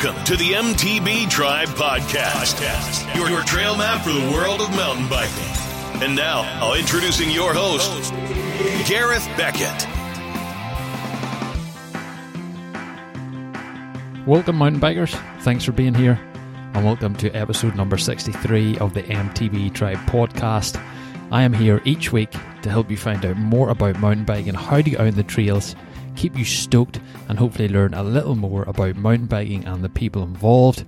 Welcome to the MTB Tribe Podcast, your, your trail map for the world of mountain biking. And now, I'll introducing your host, Gareth Beckett. Welcome, mountain bikers. Thanks for being here, and welcome to episode number 63 of the MTB Tribe podcast. I am here each week to help you find out more about mountain biking how to get out on the trails keep you stoked, and hopefully learn a little more about mountain biking and the people involved.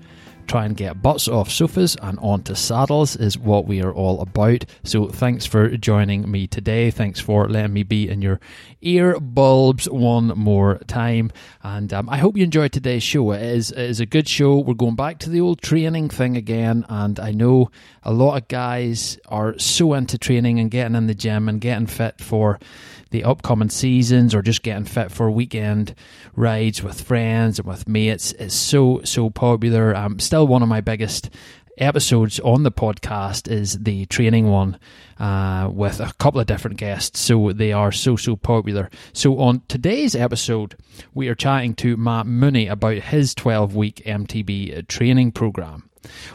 Try and get butts off sofas and onto saddles is what we are all about. So, thanks for joining me today. Thanks for letting me be in your ear bulbs one more time. And um, I hope you enjoyed today's show. It is, it is a good show. We're going back to the old training thing again. And I know a lot of guys are so into training and getting in the gym and getting fit for the upcoming seasons or just getting fit for weekend rides with friends and with mates is so so popular. Um, still one of my biggest episodes on the podcast is the training one uh, with a couple of different guests. So they are so, so popular. So on today's episode, we are chatting to Matt Mooney about his 12 week MTB training program.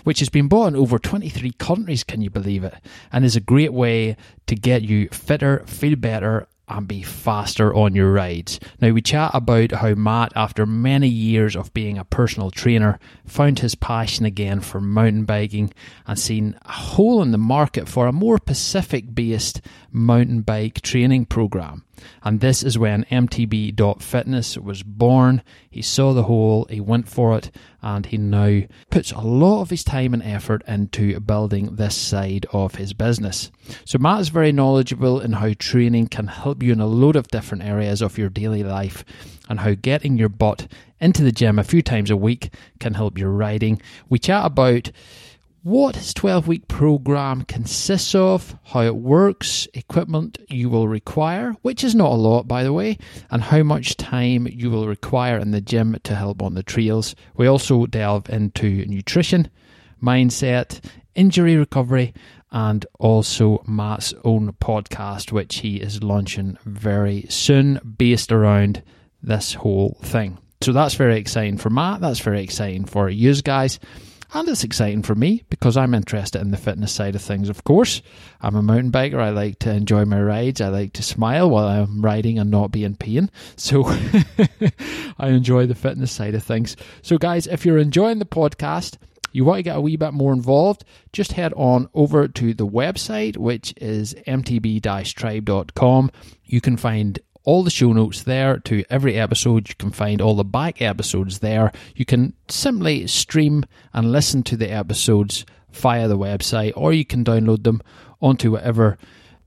Which has been bought in over 23 countries, can you believe it? And is a great way to get you fitter, feel better, and be faster on your rides. Now, we chat about how Matt, after many years of being a personal trainer, found his passion again for mountain biking and seen a hole in the market for a more Pacific based mountain bike training program. And this is when MTB.fitness was born. He saw the hole, he went for it, and he now puts a lot of his time and effort into building this side of his business. So, Matt is very knowledgeable in how training can help you in a load of different areas of your daily life and how getting your butt into the gym a few times a week can help your riding. We chat about what his 12 week program consists of, how it works, equipment you will require, which is not a lot by the way, and how much time you will require in the gym to help on the trails. We also delve into nutrition, mindset, injury recovery, and also Matt's own podcast, which he is launching very soon, based around this whole thing. So that's very exciting for Matt, that's very exciting for you guys. And it's exciting for me because I'm interested in the fitness side of things, of course. I'm a mountain biker. I like to enjoy my rides. I like to smile while I'm riding and not be in pain. So I enjoy the fitness side of things. So, guys, if you're enjoying the podcast, you want to get a wee bit more involved, just head on over to the website, which is mtb tribe.com. You can find all the show notes there to every episode. You can find all the back episodes there. You can simply stream and listen to the episodes via the website, or you can download them onto whatever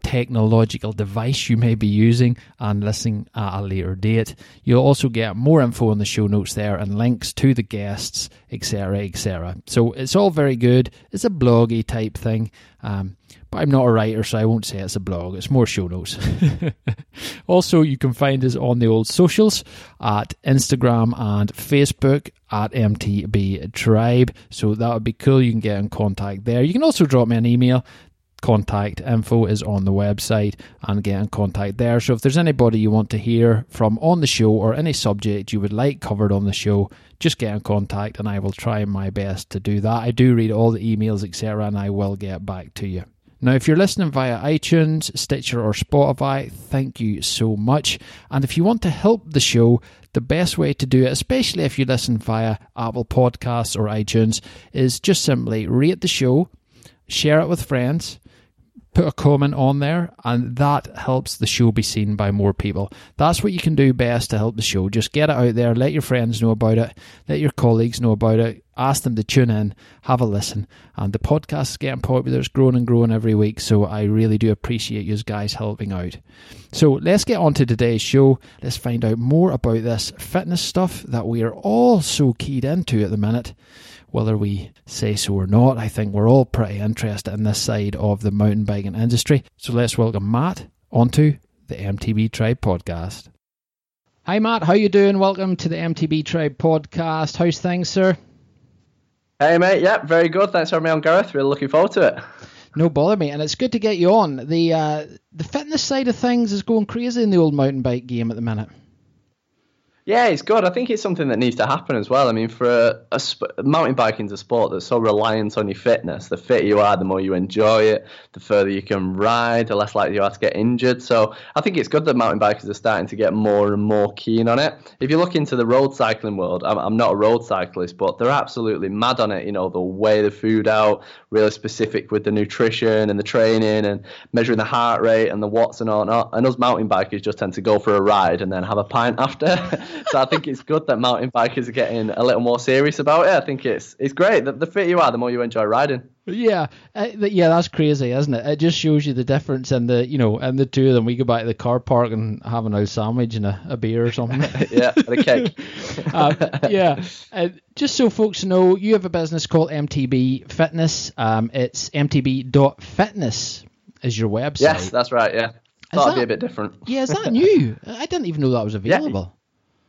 technological device you may be using and listening at a later date. You'll also get more info in the show notes there and links to the guests, etc., etc. So it's all very good. It's a bloggy type thing. Um, but I'm not a writer, so I won't say it's a blog. It's more show notes. also, you can find us on the old socials at Instagram and Facebook at MTB Tribe. So that would be cool. You can get in contact there. You can also drop me an email. Contact info is on the website and get in contact there. So if there's anybody you want to hear from on the show or any subject you would like covered on the show, just get in contact and I will try my best to do that. I do read all the emails, etc., and I will get back to you. Now, if you're listening via iTunes, Stitcher, or Spotify, thank you so much. And if you want to help the show, the best way to do it, especially if you listen via Apple Podcasts or iTunes, is just simply rate the show, share it with friends, put a comment on there, and that helps the show be seen by more people. That's what you can do best to help the show. Just get it out there, let your friends know about it, let your colleagues know about it, ask them to tune in, have a listen. And the podcast is getting popular, it's growing and growing every week, so I really do appreciate you guys helping out. So let's get on to today's show. Let's find out more about this fitness stuff that we are all so keyed into at the minute whether we say so or not. I think we're all pretty interested in this side of the mountain biking industry. So let's welcome Matt onto the MTB Tribe podcast. Hi Matt, how you doing? Welcome to the MTB Tribe podcast. How's things, sir? Hey mate, yep, very good. Thanks for having me on, Gareth. Really looking forward to it. No bother, mate, and it's good to get you on. The uh, the fitness side of things is going crazy in the old mountain bike game at the minute. Yeah, it's good. I think it's something that needs to happen as well. I mean, for a, a sp- mountain biking is a sport that's so reliant on your fitness. The fitter you are, the more you enjoy it, the further you can ride, the less likely you are to get injured. So I think it's good that mountain bikers are starting to get more and more keen on it. If you look into the road cycling world, I'm, I'm not a road cyclist, but they're absolutely mad on it. You know, the weigh the food out, really specific with the nutrition and the training and measuring the heart rate and the watts and all that. And us mountain bikers just tend to go for a ride and then have a pint after. so I think it's good that mountain bikers are getting a little more serious about it. I think it's it's great. The, the fitter you are, the more you enjoy riding. Yeah, uh, yeah, that's crazy, isn't it? It just shows you the difference in the, you know, and the two of them. We go back to the car park and have an old sandwich and a, a beer or something. yeah, and a cake. uh, yeah, uh, just so folks know, you have a business called MTB Fitness. Um, it's mtb.fitness is your website. Yes, that's right. Yeah, thought it'd be a bit different. Yeah, is that new? I didn't even know that was available.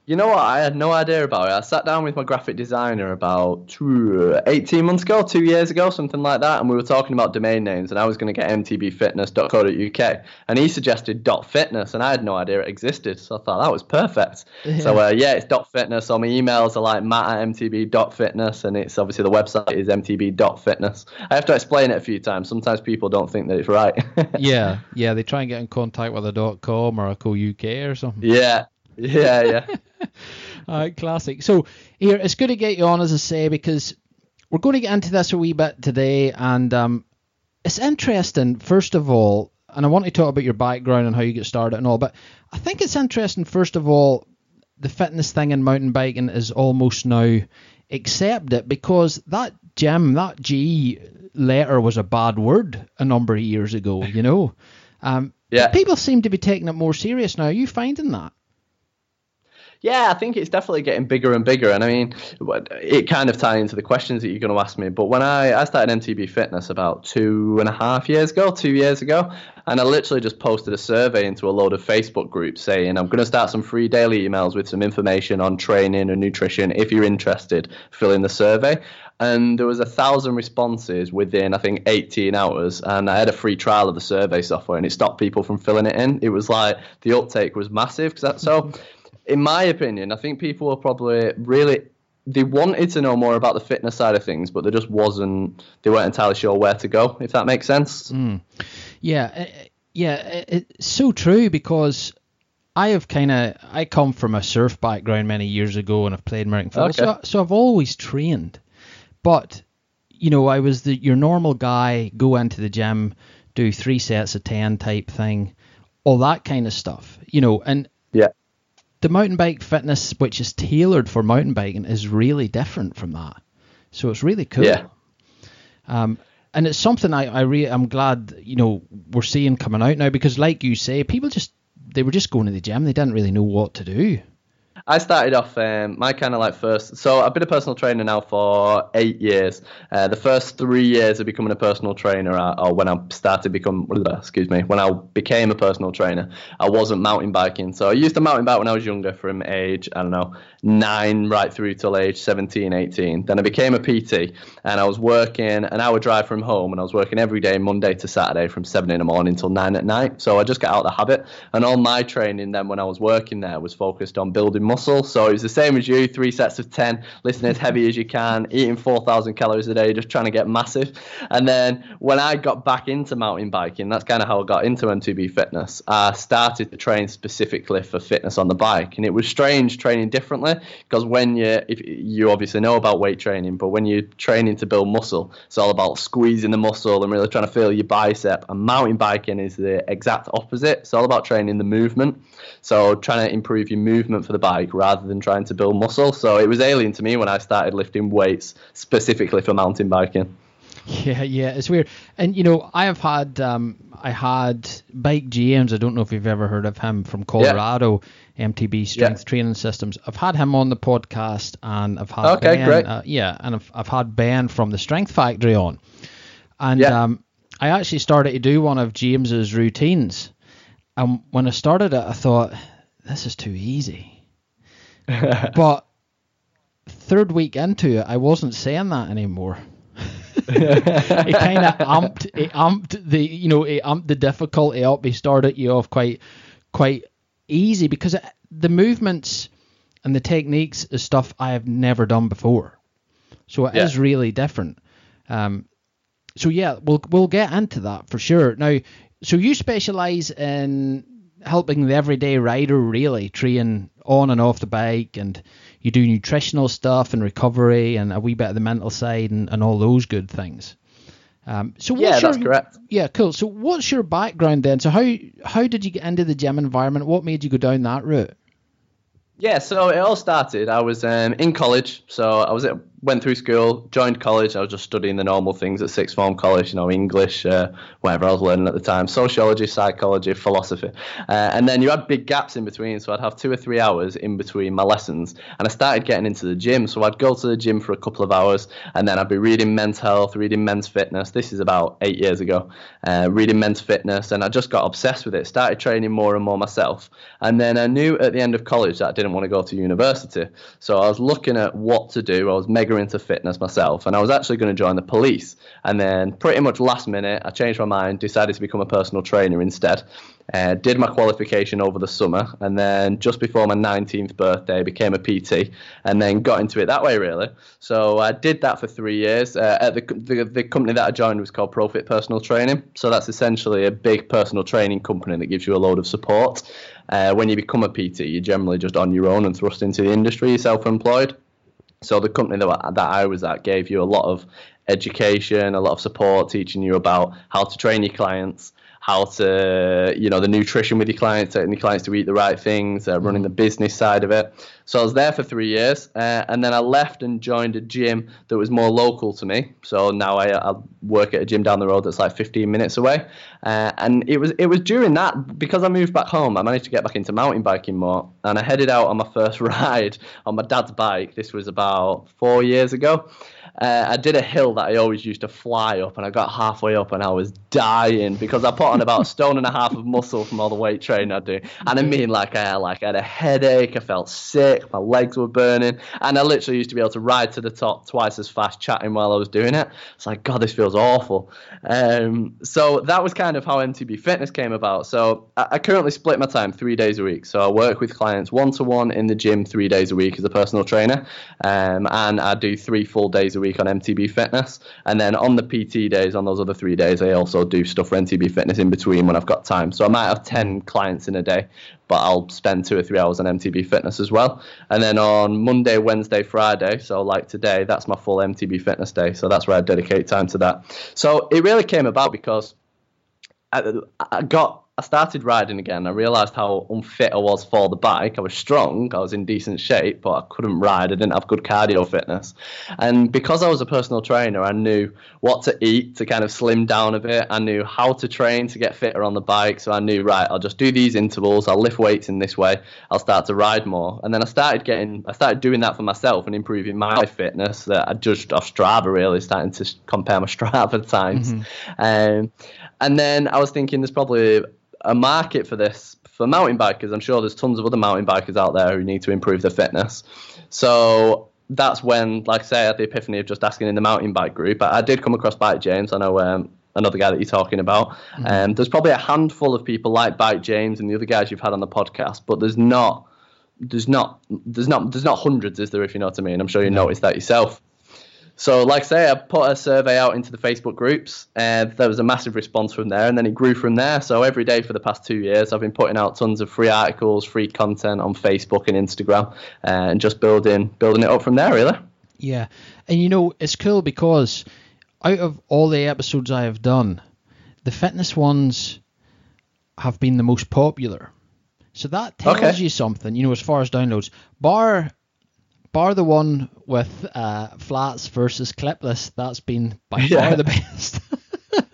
You know what? I had no idea about it. I sat down with my graphic designer about two, 18 months ago, two years ago, something like that, and we were talking about domain names, and I was going to get mtbfitness.co.uk, and he suggested .fitness, and I had no idea it existed, so I thought that was perfect. Yeah. So uh, yeah, it's .fitness. So my emails are like matt at mtb.fitness, and it's obviously the website is mtb.fitness. I have to explain it a few times. Sometimes people don't think that it's right. yeah, yeah, they try and get in contact with a .com or a .co.uk or something. Yeah, yeah, yeah. uh, classic. So here, it's good to get you on, as I say, because we're going to get into this a wee bit today, and um, it's interesting. First of all, and I want to talk about your background and how you get started and all, but I think it's interesting. First of all, the fitness thing in mountain biking is almost now accepted because that gym, that G letter was a bad word a number of years ago. You know. Um, yeah. People seem to be taking it more serious now. Are you finding that? Yeah, I think it's definitely getting bigger and bigger. And I mean, it kind of ties into the questions that you're going to ask me. But when I, I started MTB Fitness about two and a half years ago, two years ago, and I literally just posted a survey into a load of Facebook groups saying, I'm going to start some free daily emails with some information on training and nutrition. If you're interested, fill in the survey and there was a thousand responses within I think 18 hours, and I had a free trial of the survey software, and it stopped people from filling it in. It was like the uptake was massive. Cause that, so in my opinion, I think people were probably really they wanted to know more about the fitness side of things, but there just wasn't they weren't entirely sure where to go. If that makes sense. Mm. Yeah, uh, yeah, it's so true because I have kind of I come from a surf background many years ago, and I've played American football, okay. so, so I've always trained. But you know, I was the your normal guy, go into the gym, do three sets of ten type thing, all that kind of stuff. You know, and yeah the mountain bike fitness, which is tailored for mountain biking, is really different from that. So it's really cool. Yeah. Um, and it's something I, I really I'm glad you know we're seeing coming out now because like you say, people just they were just going to the gym, they didn't really know what to do. I started off um, my kind of like first. So I've been a personal trainer now for eight years. Uh, the first three years of becoming a personal trainer, or when I started become, excuse me, when I became a personal trainer, I wasn't mountain biking. So I used to mountain bike when I was younger, from age I don't know nine right through till age 17, 18. Then I became a PT, and I was working an hour drive from home, and I was working every day, Monday to Saturday, from seven in the morning till nine at night. So I just got out of the habit, and all my training then when I was working there was focused on building muscle. So it was the same as you, three sets of 10, lifting as heavy as you can, eating 4,000 calories a day, just trying to get massive. And then when I got back into mountain biking, that's kind of how I got into MTB fitness. I started to train specifically for fitness on the bike. And it was strange training differently because when you, if you obviously know about weight training, but when you're training to build muscle, it's all about squeezing the muscle and really trying to feel your bicep. And mountain biking is the exact opposite. It's all about training the movement. So trying to improve your movement for the bike rather rather than trying to build muscle. So it was alien to me when I started lifting weights specifically for mountain biking. Yeah, yeah, it's weird. And you know, I have had um, I had Bike James. I don't know if you've ever heard of him from Colorado, yeah. MTB Strength yeah. Training Systems. I've had him on the podcast, and I've had okay, Ben, great. Uh, yeah, and I've I've had Ben from the Strength Factory on, and yeah. um, I actually started to do one of James's routines, and when I started it, I thought this is too easy but third week into it, I wasn't saying that anymore. it kind of amped, it amped the, you know, it amped the difficulty up. He started you off quite, quite easy because it, the movements, and the techniques is stuff I have never done before. So it is Yeah. really different. Um, so yeah, we'll we'll get into that for sure. Now, so you specialize in helping the everyday rider really train on and off the bike, and you do nutritional stuff and recovery and a wee bit of the mental side and, and all those good things. Um, so Yeah, what's that's your, correct. Yeah, cool. So what's your background then? So how how did you get into the gym environment? What made you go down that route? Yeah, so it all started. I was um, in college, so I was at, went through school, joined college. I was just studying the normal things at sixth form college, you know, English, uh, whatever I was learning at the time, sociology, psychology, philosophy, uh, and then you had big gaps in between. So I'd have two or three hours in between my lessons, and I started getting into the gym. So I'd go to the gym for a couple of hours, and then I'd be reading Men's Health, reading Men's Fitness. This is about eight years ago, uh, reading Men's Fitness, and I just got obsessed with it. Started training more and more myself, and then I knew at the end of college that I didn't want to go to university. So I was looking at what to do. I was mega into fitness myself, and I was actually going to join the police. And then, pretty much last minute, I changed my mind, decided to become a personal trainer instead. Uh, did my qualification over the summer, and then just before my 19th birthday, became a PT, and then got into it that way really. So I did that for three years. Uh, at the, the the company that I joined was called Profit Personal Training. So that's essentially a big personal training company that gives you a load of support. Uh, when you become a PT, you're generally just on your own and thrust into the industry. You're self-employed. So the company that, that I was at gave you a lot of education, a lot of support, teaching you about how to train your clients, how to, you know, the nutrition with your clients, getting your clients to eat the right things, uh, running the business side of it. So I was there for three years, uh, and then I left and joined a gym that was more local to me. So now I, I work at a gym down the road that's like 15 minutes away. Uh, and it was it was during that because I moved back home, I managed to get back into mountain biking more, and I headed out on my first ride on my dad's bike. This was about four years ago. Uh, I did a hill that I always used to fly up, and I got halfway up and I was dying because I put on about a stone and a half of muscle from all the weight training I do. And I mean, like I like I had a headache, I felt sick, my legs were burning, and I literally used to be able to ride to the top twice as fast, chatting while I was doing it. It's like God, this feels awful. Um, so that was kind of how MTB Fitness came about. So I, I currently split my time three days a week. So I work with clients one to one in the gym three days a week as a personal trainer, um, and I do three full days a week on MTB Fitness. And then on the PT days, on those other three days, I also do stuff for MTB Fitness in between when I've got time. So I might have 10 clients in a day, but I'll spend two or three hours on MTB Fitness as well. And then on Monday, Wednesday, Friday, so like today, that's my full MTB Fitness day. So that's where I dedicate time to that. So it really came about because I, I got I started riding again. I realised how unfit I was for the bike. I was strong, I was in decent shape, but I couldn't ride. I didn't have good cardio fitness. And because I was a personal trainer, I knew what to eat to kind of slim down a bit. I knew how to train to get fitter on the bike. So I knew, right, I'll just do these intervals. I'll lift weights in this way. I'll start to ride more. And then I started getting, I started doing that for myself and improving my fitness. That I judged off Strava, really, starting to compare my Strava times. Um, and then I was thinking, there's probably a market for this for mountain bikers. I'm sure there's tons of other mountain bikers out there who need to improve their fitness. So that's when, like I say, I had the epiphany of just asking in the mountain bike group. I, I did come across Bike James. I know um, another guy that you're talking about. Um, there's probably a handful of people like Bike James and the other guys you've had on the podcast, but there's not. There's not, there's not, there's not hundreds, is there? If you know what I mean, I'm sure you noticed that yourself. So, like I say, I put a survey out into the Facebook groups, and there was a massive response from there, and then it grew from there. So every day for the past two years, I've been putting out tons of free articles, free content on Facebook and Instagram, uh, and just building building it up from there, really. Yeah, and you know it's cool because out of all the episodes I have done, the fitness ones have been the most popular. So that tells Okay. you something, you know, as far as downloads. Bar, bar the one with uh, flats versus clipless, that's been by Yeah. far the best.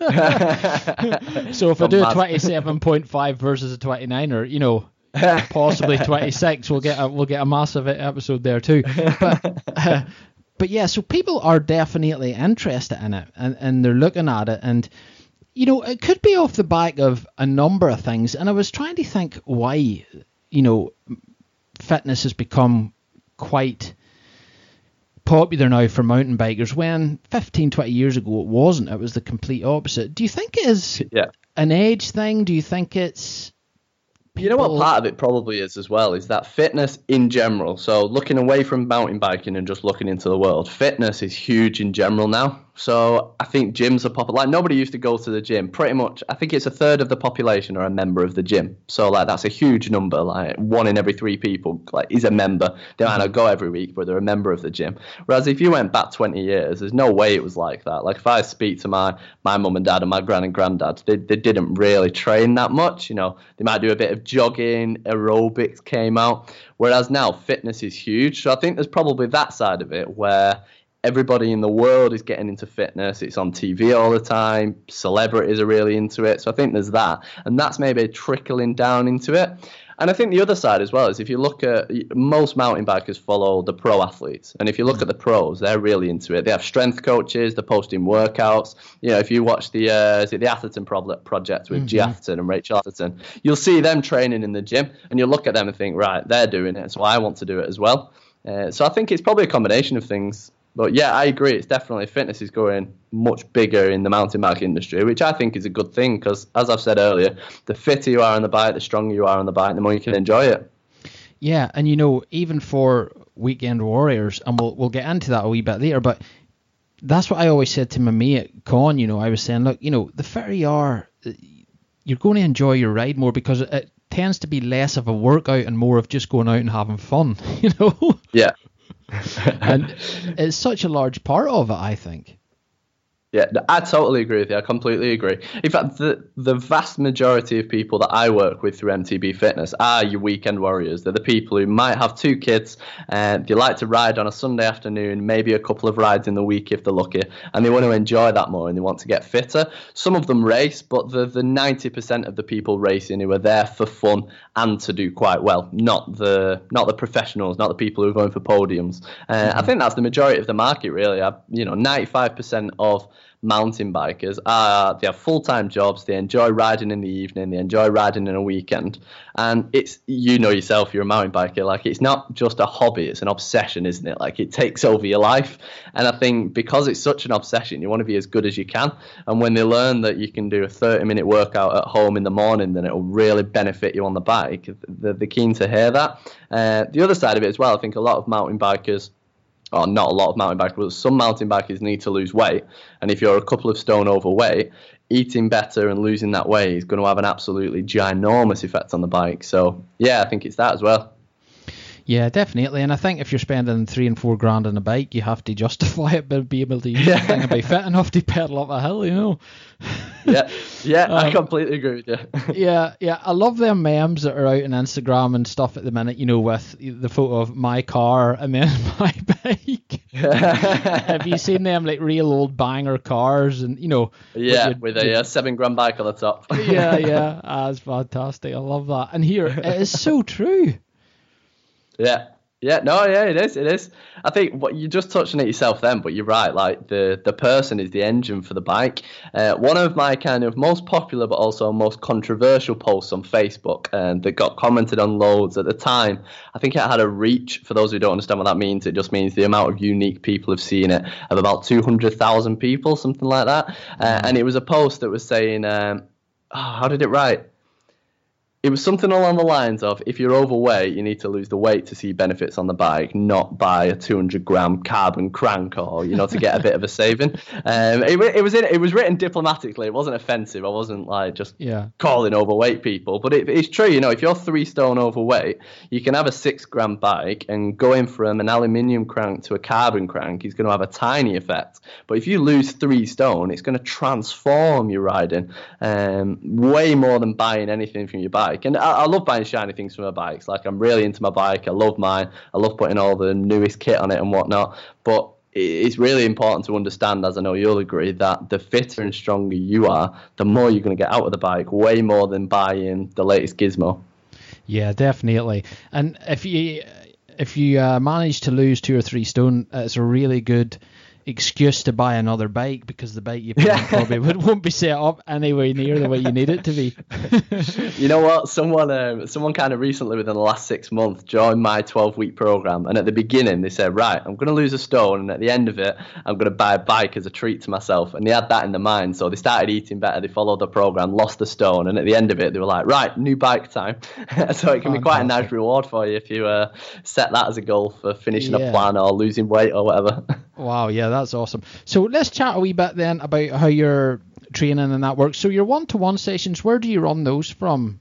so if I do a twenty-seven point five versus a twenty-nine, or you know, possibly 26 we'll get a, we'll get a massive episode there too but uh, but yeah so people are definitely interested in it and, and they're looking at it and you know it could be off the back of a number of things and i was trying to think why you know fitness has become quite popular now for mountain bikers when 15 20 years ago it wasn't it was the complete opposite do you think it is yeah. an age thing? Do you think it's you know what part of it probably is as well is that fitness in general. So looking away from mountain biking and just looking into the world, fitness is huge in general now. So I think gyms are popular. Like nobody used to go to the gym. Pretty much, I think it's a third of the population are a member of the gym. So like that's a huge number. Like one in every three people like is a member. They might not go every week, but they're a member of the gym. Whereas if you went back 20 years, there's no way it was like that. Like if I speak to my my mum and dad and my gran and granddad, they they didn't really train that much. You know, they might do a bit of jogging, aerobics came out. Whereas now fitness is huge. So I think there's probably that side of it where everybody in the world is getting into fitness. It's on TV all the time. Celebrities are really into it. So I think there's that. And that's maybe trickling down into it. And I think the other side as well is if you look at most mountain bikers follow the pro athletes, and if you look at the pros, they're really into it. They have strength coaches, they're posting workouts. You know, if you watch the uh, is it the Atherton project with mm-hmm. Gee Atherton and Rachel Atherton, you'll see them training in the gym, and you'll look at them and think, right, they're doing it, so I want to do it as well. Uh, so I think it's probably a combination of things. But yeah, I agree. It's definitely fitness is going much bigger in the mountain bike industry, which I think is a good thing because, as I've said earlier, the fitter you are on the bike, the stronger you are on the bike, the more you can enjoy it. Yeah, and you know, even for weekend warriors, and we'll we'll get into that a wee bit later, but that's what I always said to my mate Con. You know, I was saying, look, you know, the fitter you are, uh, you're going to enjoy your ride more because it tends to be less of a workout and more of just going out and having fun. You know. Yeah. and it's such a large part of it, I think. Yeah, I totally agree with you. I completely agree. In fact, the the vast majority of people that I work with through MTB Fitness are your weekend warriors. They're the people who might have two kids and they like to ride on a Sunday afternoon, maybe a couple of rides in the week if they're lucky, and they want to enjoy that more and they want to get fitter. Some of them race, but the the 90% of the people racing who are there for fun and to do quite well, not the not the professionals, not the people who are going for podiums. Uh, mm-hmm. I think that's the majority of the market, really. I, you know, 95% of mountain bikers are they have full time jobs. They enjoy riding in the evening. They enjoy riding in a weekend. And it's you know yourself, you're a mountain biker. Like it's not just a hobby; it's an obsession, isn't it? Like it takes over your life. And I think because it's such an obsession, you want to be as good as you can. And when they learn that you can do a 30 minute workout at home in the morning, then it will really benefit you on the bike. They're keen to hear that. Uh, the other side of it as well, I think a lot of mountain bikers or not a lot of mountain bikers, but some mountain bikers need to lose weight. And if you're a couple of stone overweight, eating better and losing that weight is going to have an absolutely ginormous effect on the bike. So, yeah, I think it's that as well. Yeah, definitely. And I think if you're spending three and four grand on a bike, you have to justify it by be able to use yeah. the thing and be fit enough to pedal up a hill, you know. yeah, yeah, um, I completely agree with you. yeah, yeah, I love them memes that are out on Instagram and stuff at the minute. You know, with the photo of my car and then my bike. have you seen them like real old banger cars and you know? Yeah, with, with a uh, seven grand bike on the top. yeah, yeah, that's fantastic. I love that. And here it is so true. Yeah. Yeah, no, yeah, it is. It is. I think what you just touched on it yourself then, but you're right. Like the the person is the engine for the bike. Uh, one of my kind of most popular, but also most controversial posts on Facebook, and um, that got commented on loads at the time. I think it had a reach. For those who don't understand what that means, it just means the amount of unique people have seen it of about two hundred thousand people, something like that. Uh, and it was a post that was saying, um, oh, how did it write? It was something along the lines of if you're overweight, you need to lose the weight to see benefits on the bike, not buy a 200 gram carbon crank or you know to get a bit of a saving. Um, it, it was in, it was written diplomatically. It wasn't offensive. I wasn't like just yeah. calling overweight people, but it, it's true. You know, if you're three stone overweight, you can have a six gram bike and going from an aluminium crank to a carbon crank is going to have a tiny effect. But if you lose three stone, it's going to transform your riding um, way more than buying anything from your bike bike. And I, I, love buying shiny things for my bikes. Like I'm really into my bike. I love mine. I love putting all the newest kit on it and whatnot. But it's really important to understand, as I know you'll agree, that the fitter and stronger you are, the more you're going to get out of the bike, way more than buying the latest gizmo. Yeah, definitely. And if you if you uh, manage to lose two or three stone, it's a really good excuse to buy another bike because the bike you probably would, won't be set up anywhere near the way you need it to be. you know what? Someone um, someone kind of recently within the last six months joined my 12 week program, and at the beginning they said, right, I'm going to lose a stone, and at the end of it, I'm going to buy a bike as a treat to myself. And they had that in their mind, so they started eating better. They followed the program, lost the stone, and at the end of it, they were like, right, new bike time. so it can be quite a nice reward for you if you uh, set that as a goal for finishing yeah. a plan or losing weight or whatever. Wow, yeah, that's awesome. So let's chat a wee bit then about how your training and that works. So your one-to-one sessions, where do you run those from?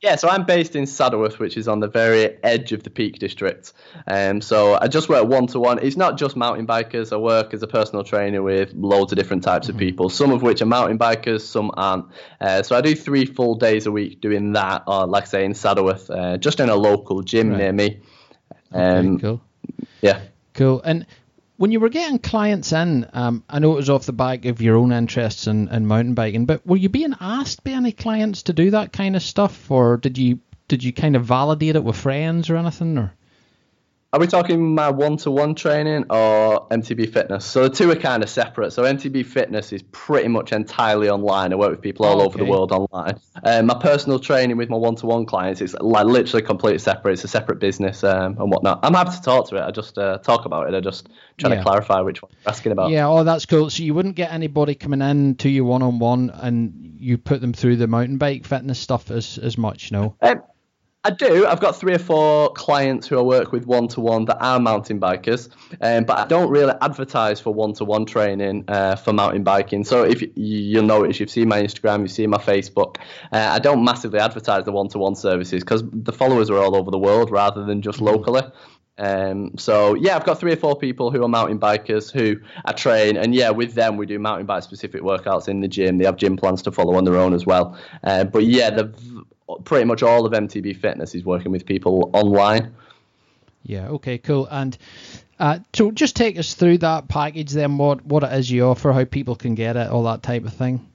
Yeah, so I'm based in Saddleworth, which is on the very edge of the Peak District. Um, so I just work one to one. It's not just mountain bikers. I work as a personal trainer with loads of different types mm-hmm. of people, some of which are mountain bikers, some aren't. Uh, so I do three full days a week doing that, or like I say, in Saddleworth, uh, just in a local gym right. near me. Um, okay, cool. Yeah. Cool. And when you were getting clients in, um, I know it was off the back of your own interests in, in mountain biking, but were you being asked by any clients to do that kind of stuff, or did you did you kind of validate it with friends or anything, or? Are we talking my one-to-one training or MTB Fitness? So the two are kind of separate. So MTB Fitness is pretty much entirely online. I work with people all okay. over the world online. Um, my personal training with my one-to-one clients is like literally completely separate. It's a separate business um, and whatnot. I'm happy to talk to it. I just uh, talk about it. I just trying yeah. to clarify which one you're asking about. Yeah, oh, that's cool. So you wouldn't get anybody coming in to you one-on-one and you put them through the mountain bike fitness stuff as as much, no? Um, I do. I've got three or four clients who I work with one to one that are mountain bikers, um, but I don't really advertise for one to one training uh, for mountain biking. So if you, you'll notice, you've seen my Instagram, you've seen my Facebook. Uh, I don't massively advertise the one to one services because the followers are all over the world rather than just mm-hmm. locally. Um, so yeah, I've got three or four people who are mountain bikers who I train, and yeah, with them we do mountain bike specific workouts in the gym. They have gym plans to follow on their own as well. Uh, but yeah, the pretty much all of MTB Fitness is working with people online. Yeah. Okay. Cool. And uh, so, just take us through that package then. What what it is you offer, how people can get it, all that type of thing.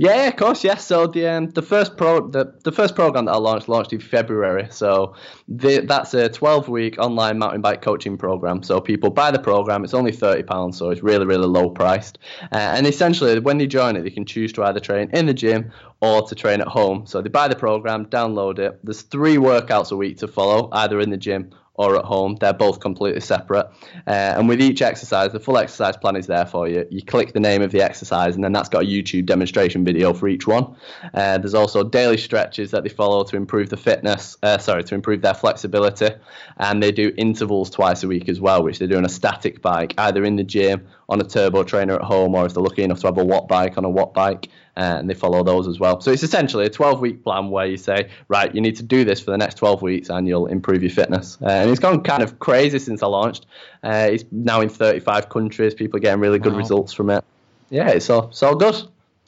Yeah, of course, yes. So the um, the first pro the, the first program that I launched launched in February. So the, that's a 12 week online mountain bike coaching program. So people buy the program. It's only 30 pounds, so it's really really low priced. Uh, and essentially, when they join it, they can choose to either train in the gym or to train at home. So they buy the program, download it. There's three workouts a week to follow, either in the gym or at home. They're both completely separate. Uh, and with each exercise, the full exercise plan is there for you. You click the name of the exercise, and then that's got a YouTube demonstration video for each one. Uh, there's also daily stretches that they follow to improve the fitness, uh, sorry, to improve their flexibility. And they do intervals twice a week as well, which they do on a static bike, either in the gym, on a turbo trainer at home, or if they're lucky enough to have a Wattbike on a Wattbike and they follow those as well. So it's essentially a 12 week plan where you say, right, you need to do this for the next 12 weeks and you'll improve your fitness. Uh, and it's gone kind of crazy since I launched. Uh, it's now in 35 countries. People are getting really good wow. results from it. Yeah, it's all, it's all good.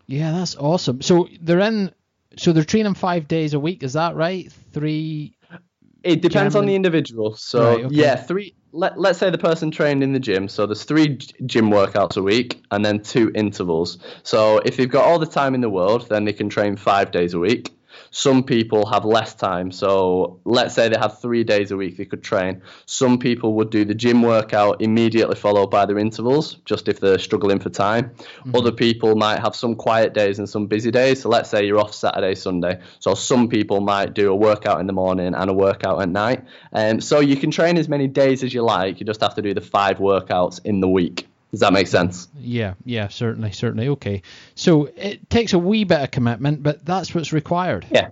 Yeah, that's awesome. So they're in, so they're training five days a week. Is that right? Three. It depends on the individual. So right, okay. yeah, three let, let's say the person trained in the gym so there's three gym workouts a week and then two intervals so if they've got all the time in the world then they can train five days a week some people have less time. So let's say they have three days a week they could train. Some people would do the gym workout immediately followed by their intervals, just if they're struggling for time. Mm-hmm. Other people might have some quiet days and some busy days. So let's say you're off Saturday, Sunday. So some people might do a workout in the morning and a workout at night. And um, so you can train as many days as you like. You just have to do the five workouts in the week. Does that make sense? Yeah, yeah, certainly, certainly. Okay. So it takes a wee bit of commitment, but that's what's required. Yeah.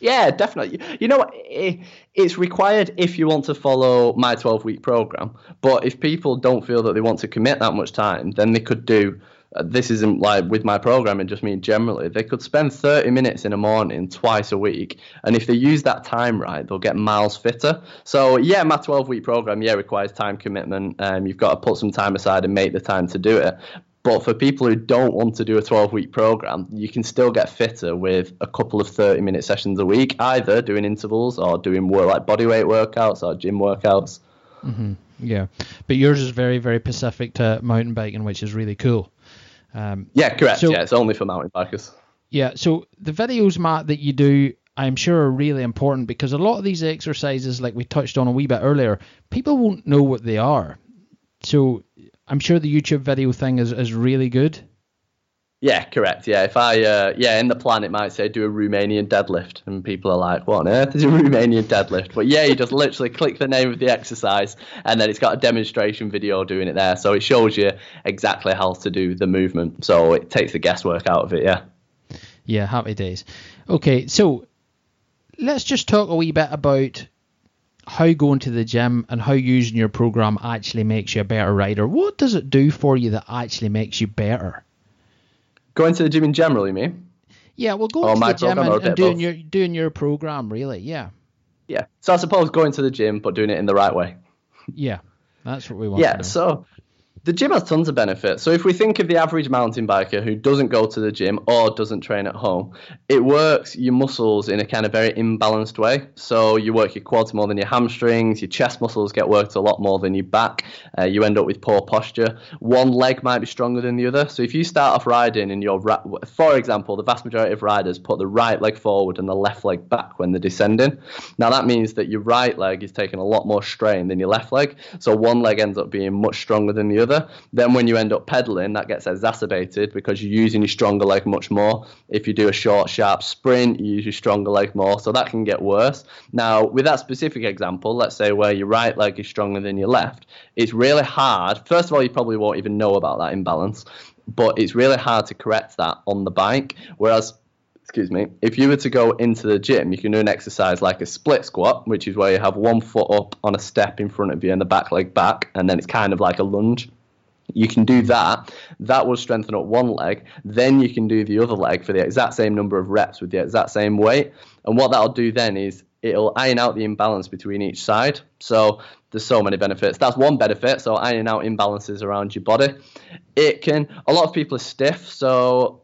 Yeah, definitely. You know, it's required if you want to follow my 12 week program. But if people don't feel that they want to commit that much time, then they could do this isn't like with my program, it just means generally. They could spend 30 minutes in a morning twice a week, and if they use that time right, they'll get miles fitter. So, yeah, my 12 week program, yeah, requires time commitment. Um, you've got to put some time aside and make the time to do it. But for people who don't want to do a 12 week program, you can still get fitter with a couple of 30 minute sessions a week, either doing intervals or doing more like bodyweight workouts or gym workouts. Mm-hmm. Yeah, but yours is very, very specific to mountain biking, which is really cool. Um, yeah, correct. So, yeah, it's only for mountain bikers. Yeah, so the videos, Matt, that you do, I'm sure are really important because a lot of these exercises, like we touched on a wee bit earlier, people won't know what they are. So I'm sure the YouTube video thing is, is really good. Yeah, correct. Yeah, if I uh, yeah in the plan it might say do a Romanian deadlift, and people are like, "What on earth is a Romanian deadlift?" But yeah, you just literally click the name of the exercise, and then it's got a demonstration video doing it there, so it shows you exactly how to do the movement. So it takes the guesswork out of it. Yeah. Yeah, happy days. Okay, so let's just talk a wee bit about how going to the gym and how using your program actually makes you a better rider. What does it do for you that actually makes you better? Going to the gym in general, you mean? Yeah, well, going oh, to the gym and, and doing your doing your program, really, yeah. Yeah. So I suppose going to the gym, but doing it in the right way. Yeah, that's what we want. Yeah. So the gym has tons of benefits. So if we think of the average mountain biker who doesn't go to the gym or doesn't train at home, it works your muscles in a kind of very imbalanced way. So you work your quads more than your hamstrings, your chest muscles get worked a lot more than your back. Uh, you end up with poor posture. One leg might be stronger than the other. So if you start off riding and you're, for example, the vast majority of riders put the right leg forward and the left leg back when they're descending. Now that means that your right leg is taking a lot more strain than your left leg. So one leg ends up being much stronger than the other Then when you end up pedaling, that gets exacerbated because you're using your stronger leg much more. If you do a short, sharp sprint, you use your stronger leg more. So that can get worse. Now, with that specific example, let's say where your right leg is stronger than your left, it's really hard. First of all, you probably won't even know about that imbalance, but it's really hard to correct that on the bike. Whereas excuse me, if you were to go into the gym, you can do an exercise like a split squat, which is where you have one foot up on a step in front of you and the back leg back, and then it's kind of like a lunge. You can do that. That will strengthen up one leg. Then you can do the other leg for the exact same number of reps with the exact same weight. And what that'll do then is it'll iron out the imbalance between each side. So there's so many benefits. That's one benefit. So ironing out imbalances around your body. It can. A lot of people are stiff. So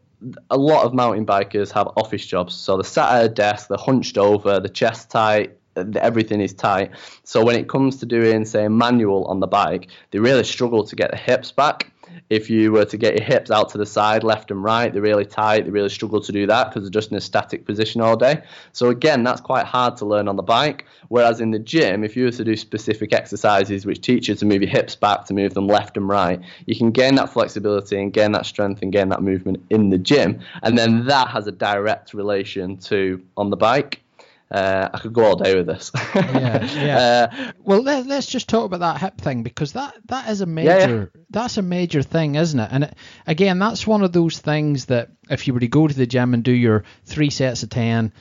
a lot of mountain bikers have office jobs. So they're sat at a desk, they're hunched over, the chest tight, everything is tight. So when it comes to doing, say, manual on the bike, they really struggle to get the hips back. If you were to get your hips out to the side, left and right, they're really tight. They really struggle to do that because they're just in a static position all day. So again, that's quite hard to learn on the bike. Whereas in the gym, if you were to do specific exercises which teach you to move your hips back, to move them left and right, you can gain that flexibility and gain that strength and gain that movement in the gym. And then that has a direct relation to on the bike. Uh, I could go all day with this. yeah, yeah. Uh, well, let, us just talk about that hip thing because that that is a major yeah, yeah. that's a major thing, isn't it? And it, again, that's one of those things that if you were to go to the gym and do your three sets of ten,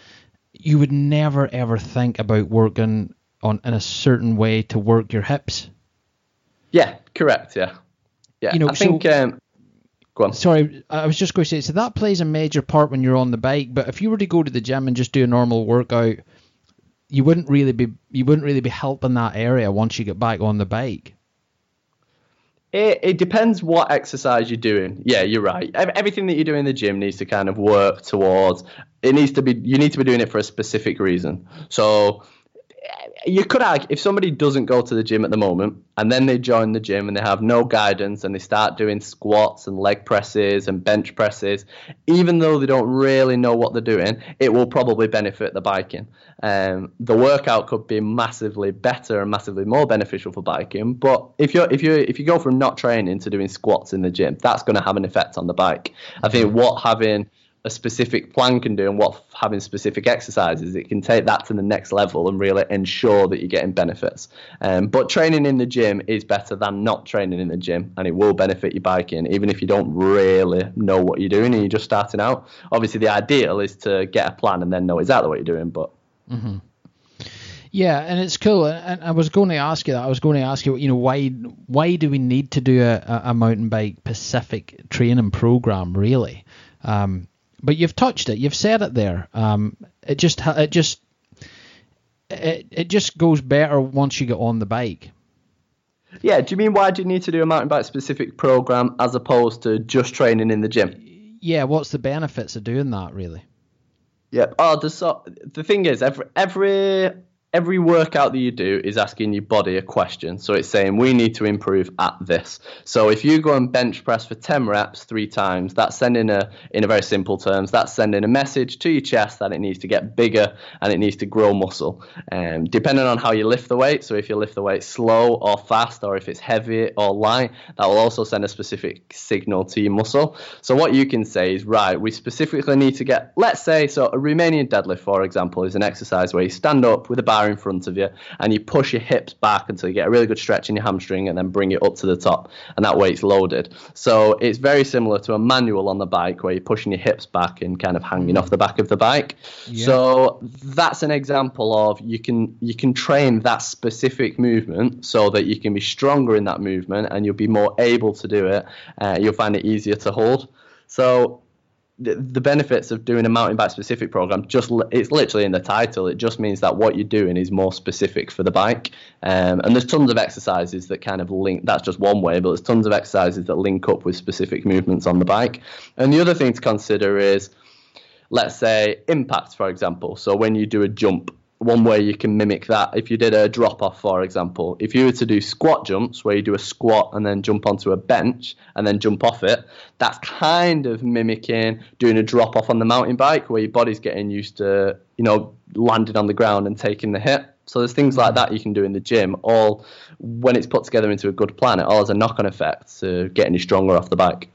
you would never ever think about working on in a certain way to work your hips. Yeah, correct. Yeah, yeah. You know, I so, think um, Go on. Sorry, I was just going to say, so that plays a major part when you're on the bike. But if you were to go to the gym and just do a normal workout, you wouldn't really be you wouldn't really be helping that area once you get back on the bike. It, it depends what exercise you're doing. Yeah, you're right. Everything that you do in the gym needs to kind of work towards. It needs to be. You need to be doing it for a specific reason. So you could argue if somebody doesn't go to the gym at the moment and then they join the gym and they have no guidance and they start doing squats and leg presses and bench presses, even though they don't really know what they're doing, it will probably benefit the biking. Um, the workout could be massively better and massively more beneficial for biking. But if you if you if you go from not training to doing squats in the gym, that's going to have an effect on the bike. I think what having a specific plan can do and what having specific exercises, it can take that to the next level and really ensure that you're getting benefits. Um, but training in the gym is better than not training in the gym, and it will benefit your biking, even if you don't really know what you're doing and you're just starting out. Obviously, the ideal is to get a plan and then know exactly what you're doing, but. Mm-hmm. Yeah, and it's cool. And I was going to ask you that. I was going to ask you, you know, why why do we need to do a, a mountain bike Pacific training program, really? Um, but you've touched it. You've said it there. Um, it just it just it, it just goes better once you get on the bike. Yeah. Do you mean why do you need to do a mountain bike specific program as opposed to just training in the gym? Yeah. What's the benefits of doing that, really? Yeah. Oh, the so the thing is, every every every workout that you do is asking your body a question. So it's saying we need to improve at this. So if you go and bench press for 10 reps three times, that's sending a, in a very simple terms, that's sending a message to your chest that it needs to get bigger and it needs to grow muscle. Um, depending on how you lift the weight, so if you lift the weight slow or fast, or if it's heavy or light, that will also send a specific signal to your muscle. So what you can say is, right, we specifically need to get, let's say, so a Romanian deadlift, for example, is an exercise where you stand up with a bar bar in front of you and you push your hips back until you get a really good stretch in your hamstring and then bring it up to the top and that weight's loaded. So it's very similar to a manual on the bike where you're pushing your hips back and kind of hanging off the back of the bike. Yeah. So that's an example of you can you can train that specific movement so that you can be stronger in that movement and you'll be more able to do it. Uh, you'll find it easier to hold. So the, benefits of doing a mountain bike specific program just it's literally in the title. It just means that what you're doing is more specific for the bike. Um, and there's tons of exercises that kind of link that's just one way but there's tons of exercises that link up with specific movements on the bike. And the other thing to consider is let's say impact for example. So when you do a jump one way you can mimic that if you did a drop off for example if you were to do squat jumps where you do a squat and then jump onto a bench and then jump off it that's kind of mimicking doing a drop off on the mountain bike where your body's getting used to you know landing on the ground and taking the hit. So there's things like mm-hmm. that you can do in the gym all when it's put together into a good plan it all has a knock-on effect to getting you stronger off the bike.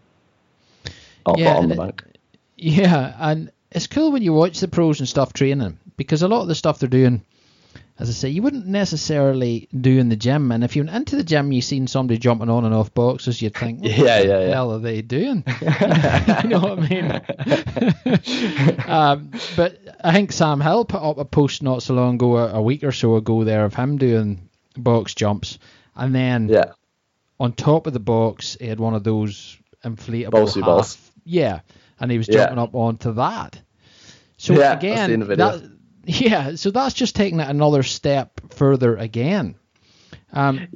Or yeah, on the bike. yeah and it's cool when you watch the pros and stuff training because a lot of the stuff they're doing, as I say, you wouldn't necessarily do in the gym. And if you went into the gym, you've seen somebody jumping on and off boxes, you'd think, what yeah, the yeah, yeah. hell are they doing? you know what I mean? um, but I think Sam Hill put up a post not so long ago, a, a week or so ago, there of him doing box jumps, and then yeah. on top of the box, he had one of those inflatable half, balls. yeah, and he was jumping yeah. up onto that. So yeah, again, that, yeah, so that's just taking it another step further again. Um,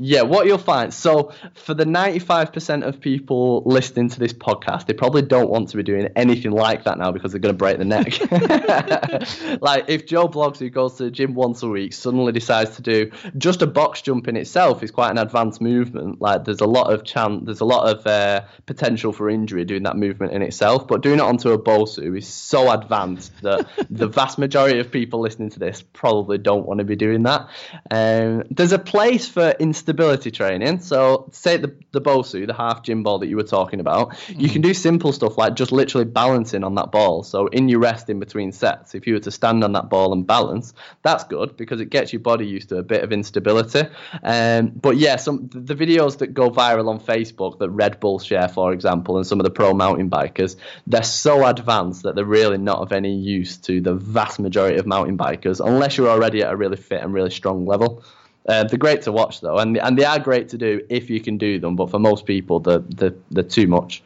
yeah, what you'll find. So, for the 95% of people listening to this podcast, they probably don't want to be doing anything like that now because they're going to break the neck. like, if Joe Bloggs, who goes to the gym once a week, suddenly decides to do just a box jump in itself is quite an advanced movement. Like, there's a lot of chance, there's a lot of uh, potential for injury doing that movement in itself. But doing it onto a Bosu is so advanced that the vast majority of people listening to this probably don't want to be doing that. Um, there's a place for instance stability training. So, say the the Bosu, the half gym ball that you were talking about, mm. you can do simple stuff like just literally balancing on that ball. So, in your rest in between sets, if you were to stand on that ball and balance, that's good because it gets your body used to a bit of instability. Um, but yeah, some the videos that go viral on Facebook that Red Bull share, for example, and some of the pro mountain bikers, they're so advanced that they're really not of any use to the vast majority of mountain bikers unless you're already at a really fit and really strong level. Uh, they're great to watch though, and and they are great to do if you can do them. But for most people, they're they're, they're too much.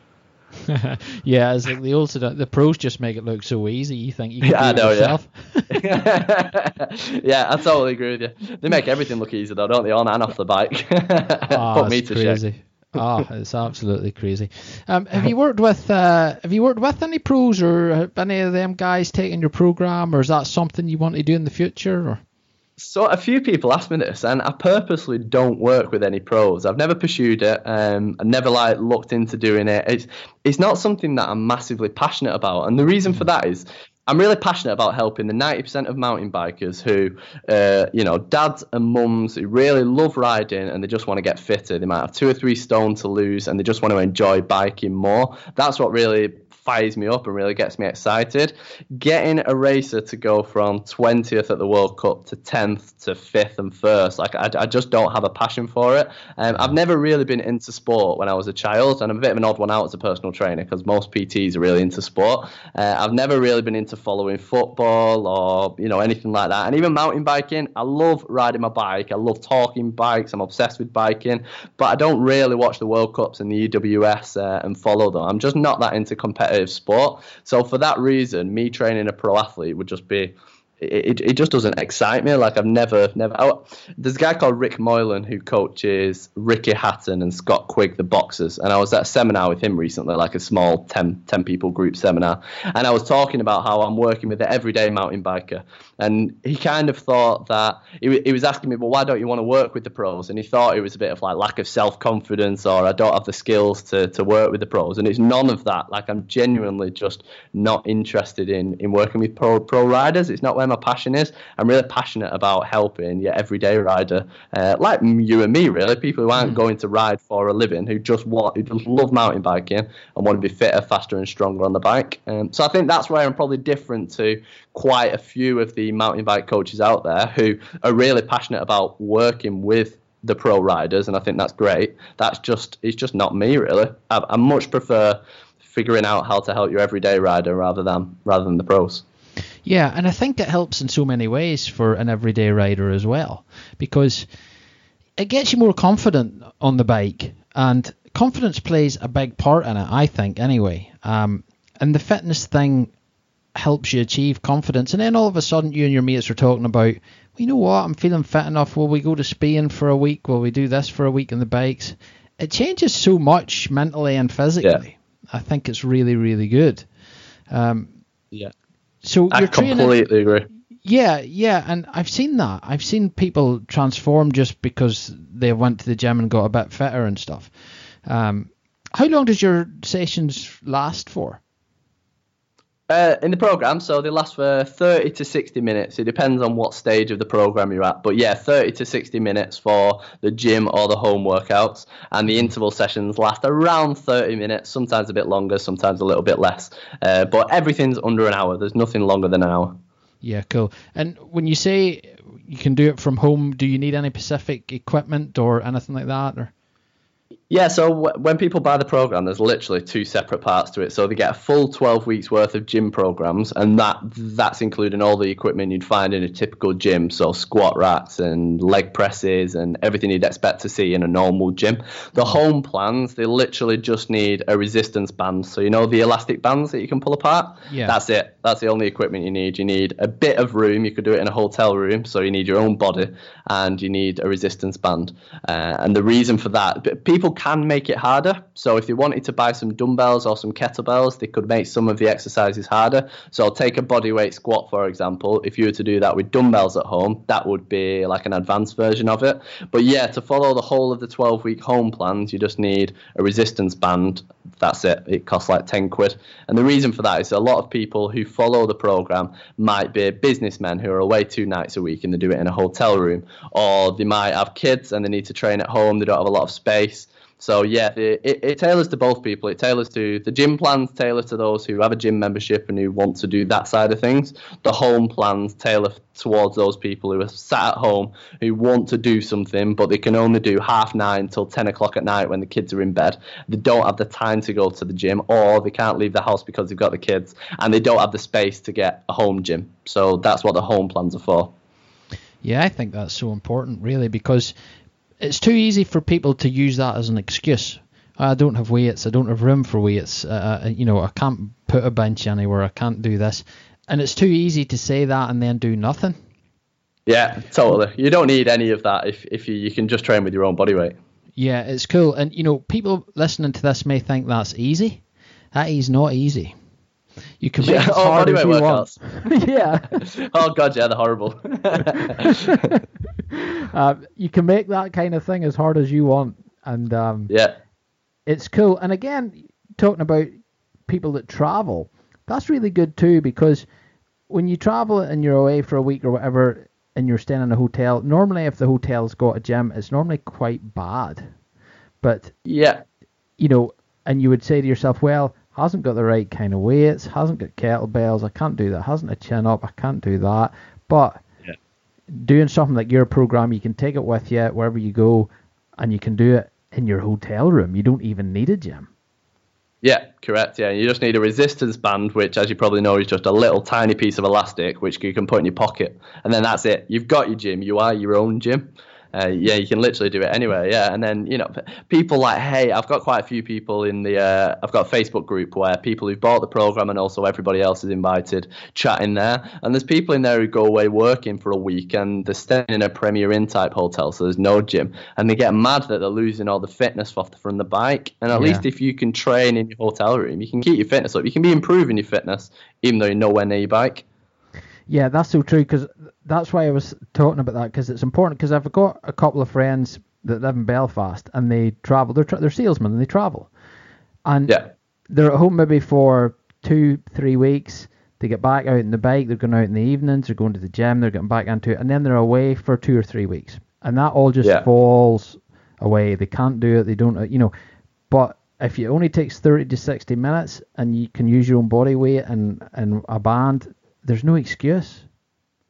yeah, it's like the also the pros just make it look so easy. You think you can yeah, do it yourself. Yeah. yeah, I totally agree with you. They make everything look easy though, don't they? On and off the bike. oh, Put me to crazy. oh, it's absolutely crazy. Um, have you worked with uh, Have you worked with any pros or any of them guys taking your program, or is that something you want to do in the future? Or so a few people ask me this, and I purposely don't work with any pros. I've never pursued it. Um, I never like looked into doing it. It's it's not something that I'm massively passionate about, and the reason for that is I'm really passionate about helping the 90% of mountain bikers who, uh, you know, dads and mums who really love riding and they just want to get fitter. They might have two or three stone to lose and they just want to enjoy biking more. That's what really fires me up and really gets me excited. Getting a racer to go from 20th at the World Cup to 10th to 5th and 1st, like I, I just don't have a passion for it. Um, I've never really been into sport when I was a child, and I'm a bit of an odd one out as a personal trainer because most PTs are really into sport. Uh, I've never really been into following football or you know anything like that, and even mountain biking. I love riding my bike. I love talking bikes. I'm obsessed with biking, but I don't really watch the World Cups and the EWS uh, and follow them. I'm just not that into competitive competitive sport. So for that reason, me training a pro athlete would just be it, it just doesn't excite me. Like I've never, never. Oh, there's a guy called Rick Moylan who coaches Ricky Hatton and Scott Quigg, the boxers, and I was at a seminar with him recently, like a small 10, 10 people group seminar, and I was talking about how I'm working with the everyday mountain biker, and he kind of thought that he, he was asking me, well, why don't you want to work with the pros? And he thought it was a bit of like lack of self confidence or I don't have the skills to to work with the pros, and it's none of that. Like I'm genuinely just not interested in in working with pro pro riders. It's not where my passion is. I'm really passionate about helping your everyday rider, uh, like you and me, really, people who aren't mm. going to ride for a living, who just want, who just love mountain biking and want to be fitter, faster, and stronger on the bike. Um, so I think that's where I'm probably different to quite a few of the mountain bike coaches out there who are really passionate about working with the pro riders, and I think that's great. That's just it's just not me really. I, I much prefer figuring out how to help your everyday rider rather than rather than the pros. Yeah, and I think it helps in so many ways for an everyday rider as well because it gets you more confident on the bike, and confidence plays a big part in it. I think anyway. Um, and the fitness thing helps you achieve confidence, and then all of a sudden you and your mates are talking about, well, you know what, I'm feeling fit enough. Will we go to Spain for a week? Will we do this for a week on the bikes? It changes so much mentally and physically. Yeah. I think it's really, really good. Um, yeah. So I you're completely training, agree. Yeah, yeah, and I've seen that. I've seen people transform just because they went to the gym and got a bit fitter and stuff. Um, how long does your sessions last for? Uh, in the program, so they last for 30 to 60 minutes. It depends on what stage of the program you're at. But yeah, 30 to 60 minutes for the gym or the home workouts. And the interval sessions last around 30 minutes, sometimes a bit longer, sometimes a little bit less. Uh, but everything's under an hour. There's nothing longer than an hour. Yeah, cool. And when you say you can do it from home, do you need any specific equipment or anything like that? Or? Yeah, so w- when people buy the program, there's literally two separate parts to it. So they get a full 12 weeks worth of gym programs, and that that's including all the equipment you'd find in a typical gym, so squat racks and leg presses and everything you'd expect to see in a normal gym. The home plans, they literally just need a resistance band. So you know the elastic bands that you can pull apart. Yeah. That's it. That's the only equipment you need. You need a bit of room. You could do it in a hotel room, so you need your own body, and you need a resistance band. Uh, and the reason for that, people can make it harder. So if they wanted to buy some dumbbells or some kettlebells, they could make some of the exercises harder. So take a bodyweight squat, for example. If you were to do that with dumbbells at home, that would be like an advanced version of it. But yeah, to follow the whole of the 12 week home plans, you just need a resistance band. That's it. It costs like 10 quid. And the reason for that is a lot of people who follow the program might be businessmen who are away two nights a week and they do it in a hotel room, or they might have kids and they need to train at home, they don't have a lot of space. So yeah, it, it, it, tailors to both people. It tailors to the gym plans tailor to those who have a gym membership and who want to do that side of things. The home plans tailor towards those people who are sat at home who want to do something, but they can only do half nine till ten o'clock at night when the kids are in bed. They don't have the time to go to the gym, or they can't leave the house because they've got the kids, and they don't have the space to get a home gym. So that's what the home plans are for. Yeah, I think that's so important, really, because it's too easy for people to use that as an excuse. I don't have weights. I don't have room for weights. Uh, uh, you know, I can't put a bench anywhere. I can't do this, and it's too easy to say that and then do nothing. Yeah, totally. You don't need any of that if if you, you can just train with your own body weight. Yeah, it's cool. And you know, people listening to this may think that's easy. That is not easy. You can make yeah, it oh, hard as you want. yeah. oh god, yeah, they're horrible. uh, you can make that kind of thing as hard as you want, and um, yeah, it's cool. And again, talking about people that travel, that's really good too because when you travel and you're away for a week or whatever, and you're staying in a hotel, normally if the hotel's got a gym, it's normally quite bad. But yeah, you know, and you would say to yourself, well, hasn't got the right kind of weights, hasn't got kettlebells, I can't do that, hasn't a chin up, I can't do that. But doing something like your program, you can take it with you wherever you go, and you can do it in your hotel room. You don't even need a gym. Yeah, correct. Yeah, you just need a resistance band, which, as you probably know, is just a little tiny piece of elastic which you can put in your pocket, and then that's it. You've got your gym. You are your own gym. Uh, yeah, you can literally do it anywhere. Yeah, and then you know, people like, hey, I've got quite a few people in the. Uh, I've got a Facebook group where people who've bought the program and also everybody else is invited, chatting there. And there's people in there who go away working for a week and they're staying in a Premier Inn type hotel, so there's no gym, and they get mad that they're losing all the fitness off the, from the bike. And at Yeah. least if you can train in your hotel room, you can keep your fitness up. You can be improving your fitness even though you're nowhere near your bike. Yeah, that's so true because that's why I was talking about that because it's important because I've got a couple of friends that live in Belfast and they travel. They're tra- they're salesmen and they travel, and Yeah. they're at home maybe for two three weeks. They get back out on the bike. They're going out in the evenings. They're going to the gym. They're getting back into it, and then they're away for two or three weeks, and that all just Yeah. falls away. They can't do it. They don't, you know. But if it only takes thirty to sixty minutes, and you can use your own body weight and and a band, there's no excuse.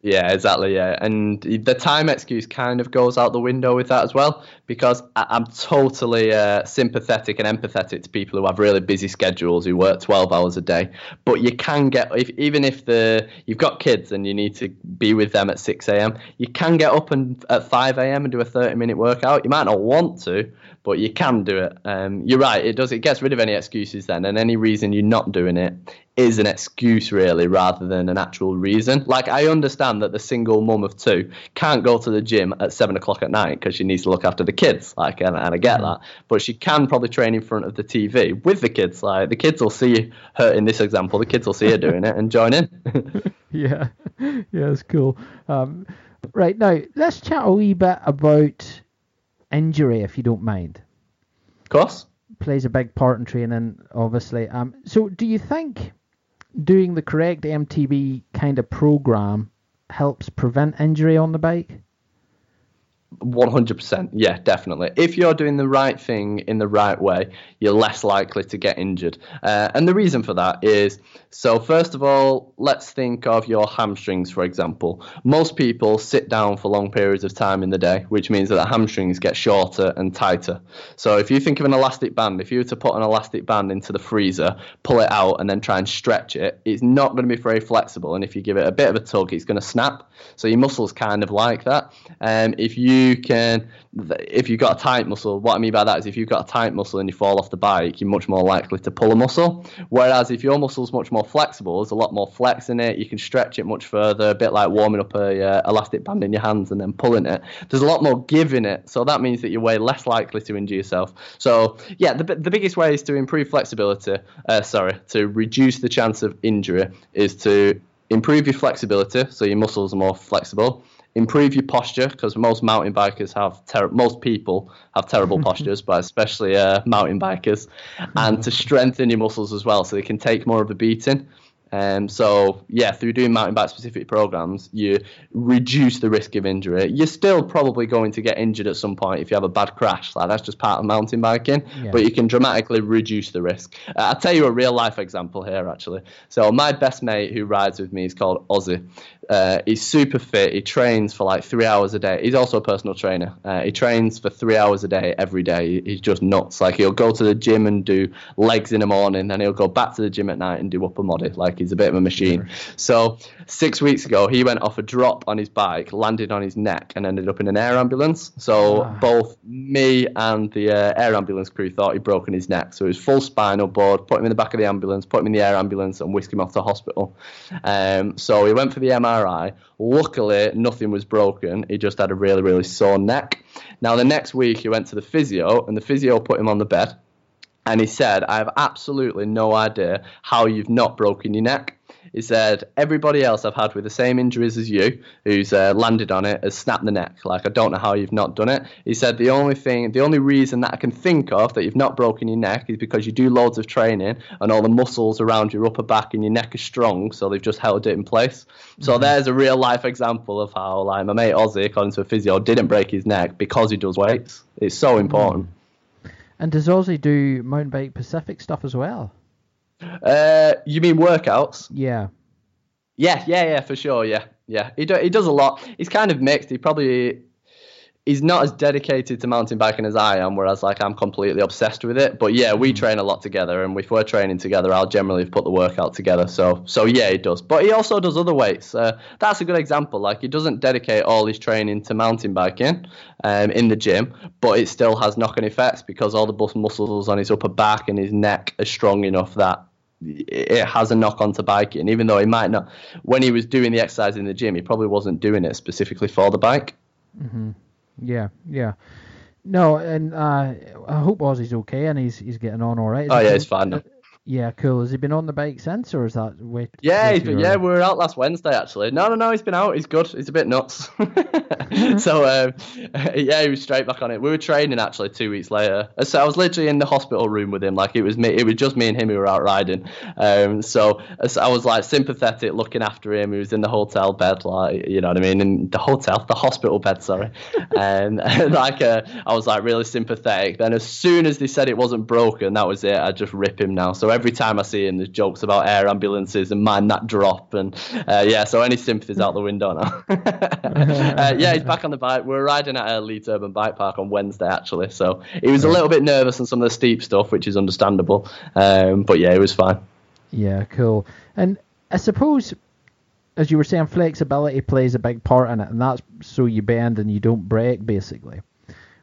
Yeah, exactly. Yeah, and the time excuse kind of goes out the window with that as well, because I- I'm totally uh, sympathetic and empathetic to people who have really busy schedules, who work 12 hours a day. But you can get, if, even if the you've got kids and you need to be with them at 6 a.m., you can get up and at 5 a.m. and do a 30 minute workout. You might not want to, but you can do it. Um, you're right. It does. It gets rid of any excuses then, and any reason you're not doing it is an excuse really rather than an actual reason. Like I understand that the single mum of two can't go to the gym at seven o'clock at night because she needs to look after the kids. Like and, and I get that, but she can probably train in front of the TV with the kids. Like the kids will see her in this example. The kids will see her doing it and join in. yeah, yeah, it's cool. Um, right now, let's chat a wee bit about injury, if you don't mind. of course. Plays a big part in training, obviously. Um, so, do you think doing the correct MTB kind of program helps prevent injury on the bike? 100%. Yeah, definitely. If you're doing the right thing in the right way, you're less likely to get injured. Uh, and the reason for that is so, first of all, let's think of your hamstrings, for example. Most people sit down for long periods of time in the day, which means that the hamstrings get shorter and tighter. So, if you think of an elastic band, if you were to put an elastic band into the freezer, pull it out, and then try and stretch it, it's not going to be very flexible. And if you give it a bit of a tug, it's going to snap. So, your muscles kind of like that. Um, if you can, if you've got a tight muscle, what I mean by that is if you've got a tight muscle and you fall off the bike, you're much more likely to pull a muscle. Whereas if your muscle's much more flexible, there's a lot more flex in it. You can stretch it much further, a bit like warming up a uh, elastic band in your hands and then pulling it. There's a lot more give in it, so that means that you're way less likely to injure yourself. So yeah, the the biggest way is to improve flexibility. Uh, sorry, to reduce the chance of injury is to improve your flexibility, so your muscles are more flexible. Improve your posture because most mountain bikers have ter- most people have terrible postures, but especially uh, mountain bikers, and to strengthen your muscles as well, so they can take more of a beating. Um, so yeah, through doing mountain bike specific programs, you reduce the risk of injury. You're still probably going to get injured at some point if you have a bad crash. Like that's just part of mountain biking, Yeah. but you can dramatically reduce the risk. Uh, I'll tell you a real life example here actually. So my best mate who rides with me is called Ozzy. Uh, he's super fit. He trains for like three hours a day. He's also a personal trainer. Uh, he trains for three hours a day every day. He's just nuts. Like he'll go to the gym and do legs in the morning, then he'll go back to the gym at night and do upper body. Like he's a bit of a machine. So six weeks ago, he went off a drop on his bike, landed on his neck, and ended up in an air ambulance. So Ah. both me and the uh, air ambulance crew thought he'd broken his neck. So it was full spinal board. Put him in the back of the ambulance, put him in the air ambulance, and whisked him off to hospital. Um, so he went for the MRI. Luckily, nothing was broken. He just had a really, really sore neck. Now the next week, he went to the physio, and the physio put him on the bed. And he said, I have absolutely no idea how you've not broken your neck. He said, everybody else I've had with the same injuries as you, who's uh, landed on it, has snapped the neck. Like, I don't know how you've not done it. He said, the only thing, the only reason that I can think of that you've not broken your neck is because you do loads of training and all the muscles around your upper back and your neck are strong, so they've just held it in place. So there's a real life example of how, like, my mate Ozzy, according to a physio, didn't break his neck because he does weights. It's so important. And does Ozzy do mountain bike specific stuff as well? Uh, you mean workouts? Yeah. Yeah, yeah, yeah, for sure. Yeah, yeah. He do, he does a lot. He's kind of mixed. He probably he's not as dedicated to mountain biking as I am, whereas like I'm completely obsessed with it. But yeah, we mm. train a lot together, and if we're training together, I'll generally put the workout together. So so yeah, he does. But he also does other weights. Uh, that's a good example. Like he doesn't dedicate all his training to mountain biking um, in the gym, but it still has knock-on effects because all the muscles on his upper back and his neck are strong enough that it has a knock on to biking, even though he might not. When he was doing the exercise in the gym, he probably wasn't doing it specifically for the bike. Mm-hmm. Yeah, yeah. No, and uh, I hope Ozzy's okay and he's he's getting on all right. Is oh yeah, he's fine now. Yeah, cool. Has he been on the bike since, or is that wait? Yeah, he's been, yeah, we were out last Wednesday actually. No, no, no, he's been out. He's good. He's a bit nuts. so um, yeah, he was straight back on it. We were training actually two weeks later. So I was literally in the hospital room with him. Like it was me. It was just me and him who were out riding. Um, so I was like sympathetic, looking after him. He was in the hotel bed, like you know what I mean, in the hotel, the hospital bed. Sorry, and, and like uh, I was like really sympathetic. Then as soon as they said it wasn't broken, that was it. I just rip him now. So every time I see him, there's jokes about air ambulances and mind that drop, and uh, yeah, so any sympathy's out the window now. uh, yeah, he's back on the bike. We are riding at a Leeds Urban Bike Park on Wednesday actually, so he was a little bit nervous on some of the steep stuff, which is understandable, um, but yeah, it was fine. Yeah, cool. And I suppose as you were saying, flexibility plays a big part in it, and that's so you bend and you don't break, basically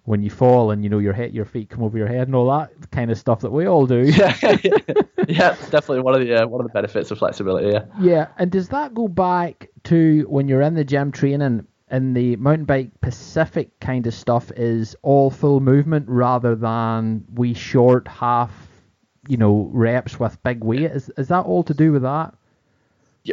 when you fall and you know your head, your feet come over your head and all that kind of stuff that we all do. yeah, yeah, it's definitely one of the uh, one of the benefits of flexibility. Yeah. Yeah, and does that go back to when you're in the gym training? And the mountain bike specific kind of stuff is all full movement rather than we short half, you know, reps with big weight. Is is that all to do with that?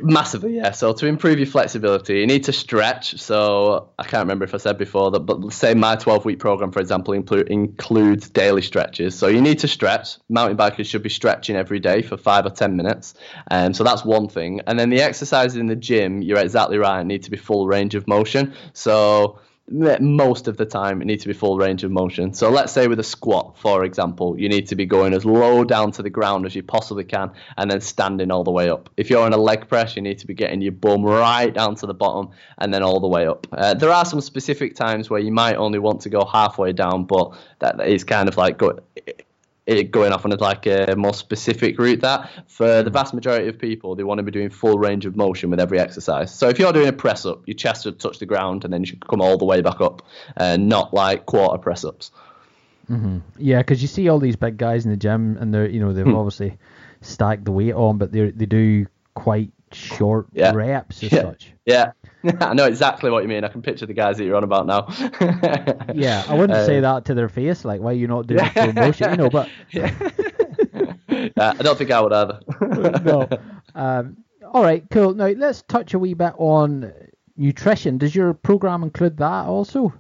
Massively, yeah. So to improve your flexibility, you need to stretch. So I can't remember if I said before that, but say my 12 week program, for example, include, includes daily stretches. So you need to stretch. Mountain bikers should be stretching every day for five or 10 minutes. And um, so that's one thing. And then the exercises in the gym, you're exactly right, need to be full range of motion. So most of the time it needs to be full range of motion. So let's say with a squat, for example, you need to be going as low down to the ground as you possibly can and then standing all the way up. If you're on a leg press, you need to be getting your bum right down to the bottom and then all the way up. Uh, there are some specific times where you might only want to go halfway down, but that is kind of like go, it going off on a, like a more specific route that for the vast majority of people they want to be doing full range of motion with every exercise so if you're doing a press up your chest should touch the ground and then you should come all the way back up and not like quarter press ups mm-hmm. yeah because you see all these big guys in the gym and they're you know they've hmm. obviously stacked the weight on but they they do quite short yeah. reps as yeah. such yeah I know exactly what you mean. I can picture the guys that you're on about now. yeah, I wouldn't um, say that to their face, like, why are you not doing yeah. motion, you know, but. yeah. I don't think I would either. no. Um, all right, cool. Now, let's touch a wee bit on nutrition. Does your program include that also?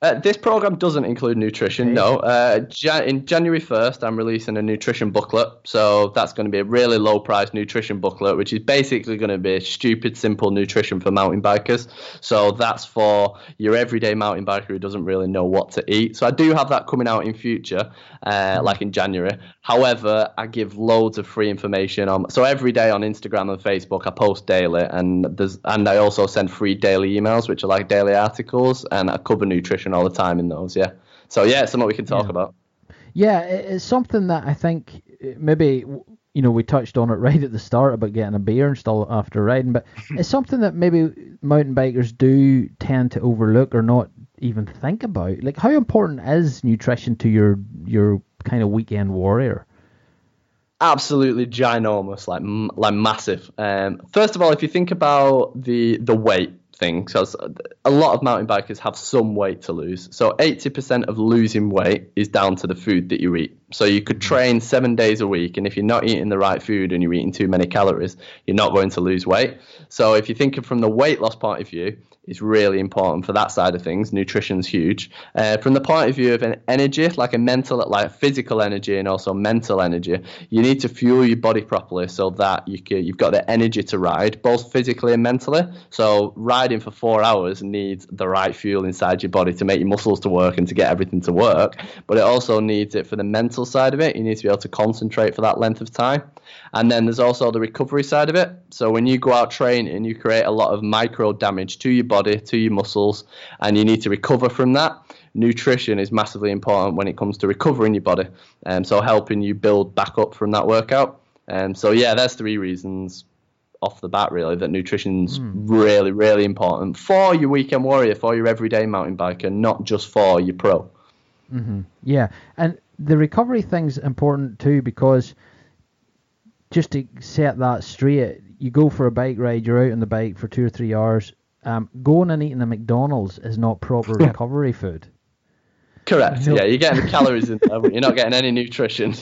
Uh, this program doesn't include nutrition. No. Uh, in January 1st, I'm releasing a nutrition booklet. So that's going to be a really low priced nutrition booklet, which is basically going to be stupid, simple nutrition for mountain bikers. So that's for your everyday mountain biker who doesn't really know what to eat. So I do have that coming out in future, uh, mm-hmm. like in January. However, I give loads of free information on. So every day on Instagram and Facebook, I post daily, and there's and I also send free daily emails, which are like daily articles, and I cover nutrition all the time in those. Yeah. So yeah, it's something we can talk yeah. about. Yeah, it's something that I think maybe you know we touched on it right at the start about getting a beer and stuff after riding, but it's something that maybe mountain bikers do tend to overlook or not even think about. Like how important is nutrition to your your kind of weekend warrior? absolutely ginormous, like like massive. Um, first of all, if you think about the the weight, thing because a lot of mountain bikers have some weight to lose. So 80% of losing weight is down to the food that you eat. So you could train seven days a week, and if you're not eating the right food and you're eating too many calories, you're not going to lose weight. So if you think from the weight loss point of view, it's really important for that side of things. Nutrition's huge. Uh, from the point of view of an energy, like a mental, like physical energy and also mental energy, you need to fuel your body properly so that you can, you've got the energy to ride, both physically and mentally. So riding for four hours needs the right fuel inside your body to make your muscles to work and to get everything to work. But it also needs it for the mental mental side of it. You need to be able to concentrate for that length of time. And then there's also the recovery side of it. So when you go out training, you create a lot of micro damage to your body, to your muscles, and you need to recover from that. Nutrition is massively important when it comes to recovering your body, and um, so helping you build back up from that workout. And um, so yeah, there's three reasons off the bat really that nutrition's mm. really really important for your weekend warrior, for your everyday mountain biker, not just for your pro. Mm-hmm. Yeah, and the recovery thing's important too because just to set that straight, you go for a bike ride, you're out on the bike for two or three hours. Um, going and eating a McDonald's is not proper recovery food. Correct. Yeah, you're getting the calories in there, but you're not getting any nutrition.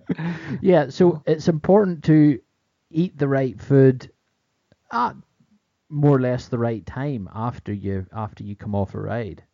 yeah, so it's important to eat the right food at more or less the right time after you after you come off a ride.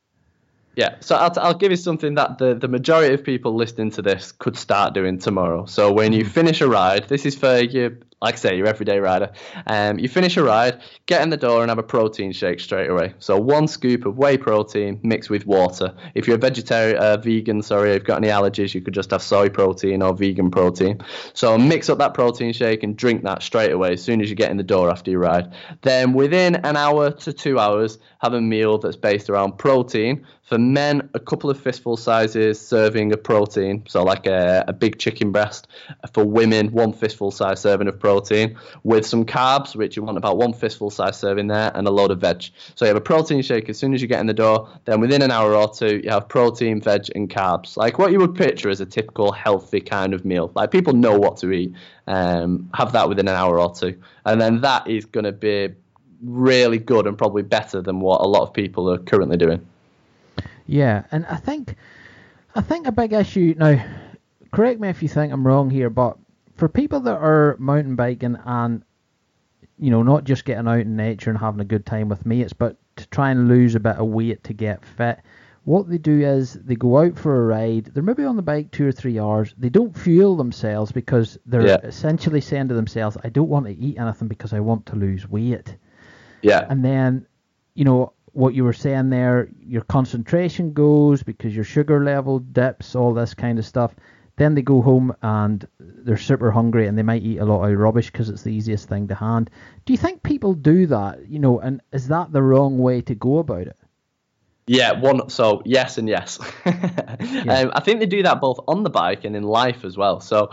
Yeah, so I'll, I'll give you something that the, the majority of people listening to this could start doing tomorrow. So when you finish a ride, this is for you like I say, your everyday rider. Um, you finish a ride, get in the door and have a protein shake straight away. So one scoop of whey protein mixed with water. If you're a vegetarian, uh, vegan, sorry, if you've got any allergies, you could just have soy protein or vegan protein. So mix up that protein shake and drink that straight away as soon as you get in the door after your ride. Then within an hour to two hours, have a meal that's based around protein. For men, a couple of fistful sizes serving of protein, so like a, a big chicken breast. For women, one fistful size serving of protein with some carbs, which you want about one fistful size serving there, and a load of veg. So you have a protein shake as soon as you get in the door. Then within an hour or two, you have protein, veg, and carbs. Like what you would picture as a typical healthy kind of meal. Like people know what to eat. Um, have that within an hour or two, and then that is going to be really good and probably better than what a lot of people are currently doing. Yeah, and I think I think a big issue now. Correct me if you think I'm wrong here, but for people that are mountain biking and you know not just getting out in nature and having a good time with mates, but to try and lose a bit of weight to get fit. What they do is they go out for a ride. They're maybe on the bike two or three hours. They don't fuel themselves because they're yeah. essentially saying to themselves, "I don't want to eat anything because I want to lose weight." Yeah. And then, you know, what you were saying there, your concentration goes because your sugar level dips, all this kind of stuff. Then they go home and they're super hungry and they might eat a lot of rubbish because it's the easiest thing to hand. Do you think people do that? You know, and is that the wrong way to go about it? Yeah, one. So yes and yes. yeah. um, I think they do that both on the bike and in life as well. So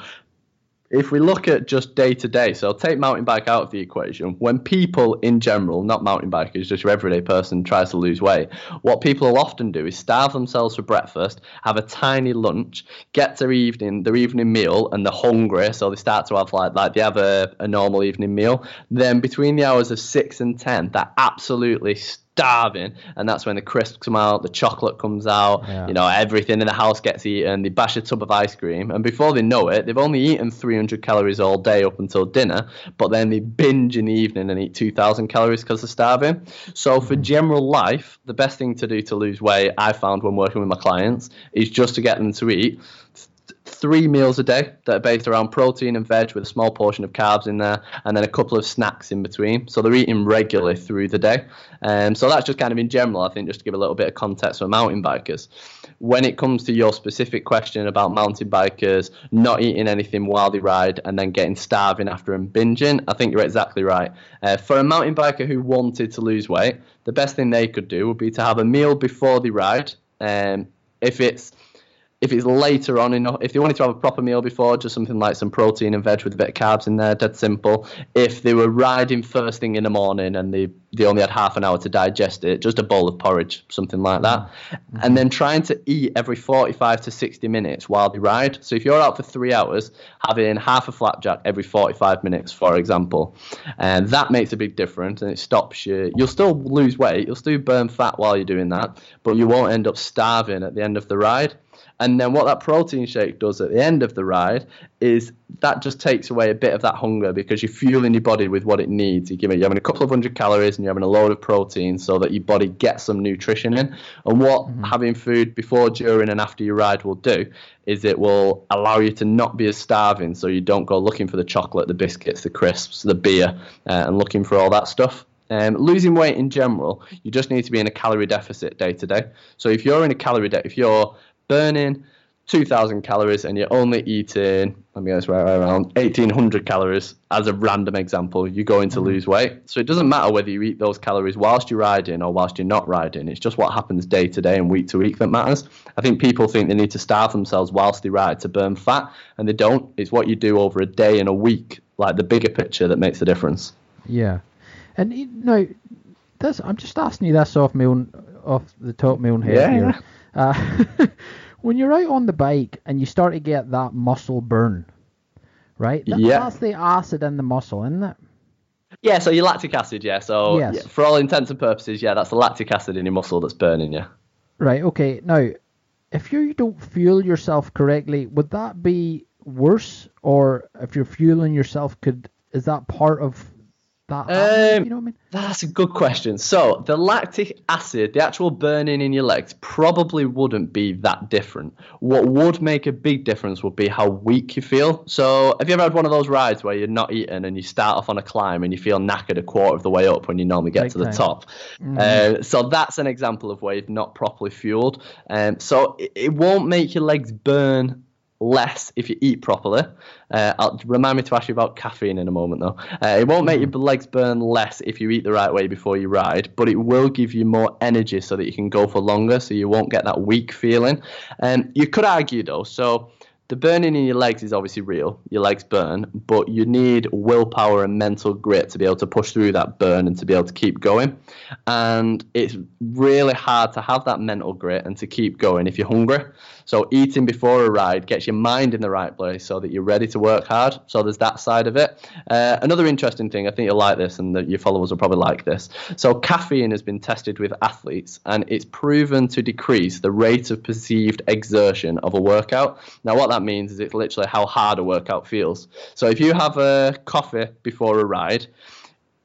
if we look at just day to day, so take mountain bike out of the equation, when people in general, not mountain bikers, just your everyday person tries to lose weight, what people will often do is starve themselves for breakfast, have a tiny lunch, get their evening, their evening meal, and they're hungry, so they start to have like like they have a, a normal evening meal. Then between the hours of six and ten, they're absolutely starving, and that's when the crisps come out, the chocolate comes out, yeah. you know, everything in the house gets eaten. They bash a tub of ice cream, and before they know it, they've only eaten 300 calories all day up until dinner, but then they binge in the evening and eat 2,000 calories because they're starving. So for mm-hmm. general life, the best thing to do to lose weight, I found when working with my clients, is just to get them to eat three meals a day that are based around protein and veg with a small portion of carbs in there, and then a couple of snacks in between. So they're eating regularly through the day. Um, so that's just kind of in general, I think, just to give a little bit of context for mountain bikers. When it comes to your specific question about mountain bikers not eating anything while they ride and then getting starving after and binging, I think you're exactly right. Uh, for a mountain biker who wanted to lose weight, the best thing they could do would be to have a meal before they ride. Um, if it's if it's later on enough, if they wanted to have a proper meal before, just something like some protein and veg with a bit of carbs in there, dead simple. If they were riding first thing in the morning and they, they only had half an hour to digest it, just a bowl of porridge, something like that. Mm-hmm. And then trying to eat every 45 to 60 minutes while they ride. So if you're out for three hours, having half a flapjack every 45 minutes, for example, and that makes a big difference and it stops you. You'll still lose weight, you'll still burn fat while you're doing that, but you won't end up starving at the end of the ride. And then what that protein shake does at the end of the ride is that just takes away a bit of that hunger because you're fueling your body with what it needs. You give it, you're having a couple of hundred calories and you're having a load of protein so that your body gets some nutrition in. And what mm-hmm. having food before, during, and after your ride will do is it will allow you to not be as starving so you don't go looking for the chocolate, the biscuits, the crisps, the beer, uh, and looking for all that stuff. Um, losing weight in general, you just need to be in a calorie deficit day to day. So if you're in a calorie deficit, if you're burning 2,000 calories and you're only eating, let me guess, right around 1,800 calories as a random example, you're going to mm-hmm. lose weight. So it doesn't matter whether you eat those calories whilst you're riding or whilst you're not riding. It's just what happens day to day and week to week that matters. I think people think they need to starve themselves whilst they ride to burn fat, and they don't. It's what you do over a day and a week, like the bigger picture, that makes the difference. Yeah, and you know, I'm just asking you this off off the top own head Yeah, here. Uh, when you're out on the bike and you start to get that muscle burn, right? That, Yeah. That's the acid in the muscle, isn't it? Yeah, so your lactic acid, yeah. So Yes. yeah, for all intents and purposes, yeah, that's the lactic acid in your muscle that's burning you. Right. Okay. Now, if you don't fuel yourself correctly, would that be worse, or if you're fueling yourself, could is that part of that? Um, you know what I mean? That's a good question. So the lactic acid, the actual burning in your legs, probably wouldn't be that different. What would make a big difference would be how weak you feel. So have you ever had one of those rides where you're not eating and you start off on a climb and you feel knackered a quarter of the way up when you normally get Big to the time. top? Uh, so that's an example of where you've not properly fueled. Um, so it, it won't make your legs burn less if you eat properly. Uh, I'll, remind me to ask you about caffeine in a moment, though. Uh, it won't make your legs burn less if you eat the right way before you ride, but it will give you more energy so that you can go for longer, so you won't get that weak feeling. Um, you could argue, though, so the burning in your legs is obviously real. Your legs burn, but you need willpower and mental grit to be able to push through that burn and to be able to keep going. And it's really hard to have that mental grit and to keep going if you're hungry. So eating before a ride gets your mind in the right place so that you're ready to work hard. So there's that side of it. Uh, another interesting thing, I think you'll like this, and that your followers will probably like this. So caffeine has been tested with athletes, and it's proven to decrease the rate of perceived exertion of a workout. Now, what that means is it's literally how hard a workout feels. So if you have a coffee before a ride,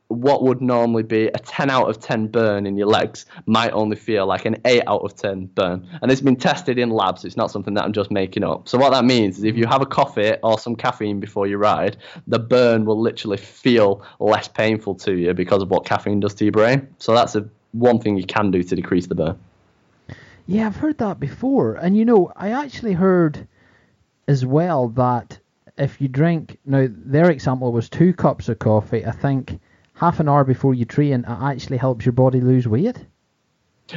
what would normally be a 10 out of 10 burn in your legs might only feel like an 8 out of 10 burn. And it's been tested in labs. It's not something that I'm just making up. So, what that means is if you have a coffee or some caffeine before you ride, the burn will literally feel less painful to you because of what caffeine does to your brain. So, that's a, one thing you can do to decrease the burn. Yeah, I've heard that before. And you know, I actually heard as well that if you drink now their example was two cups of coffee, I think half an hour before you train, it actually helps your body lose weight.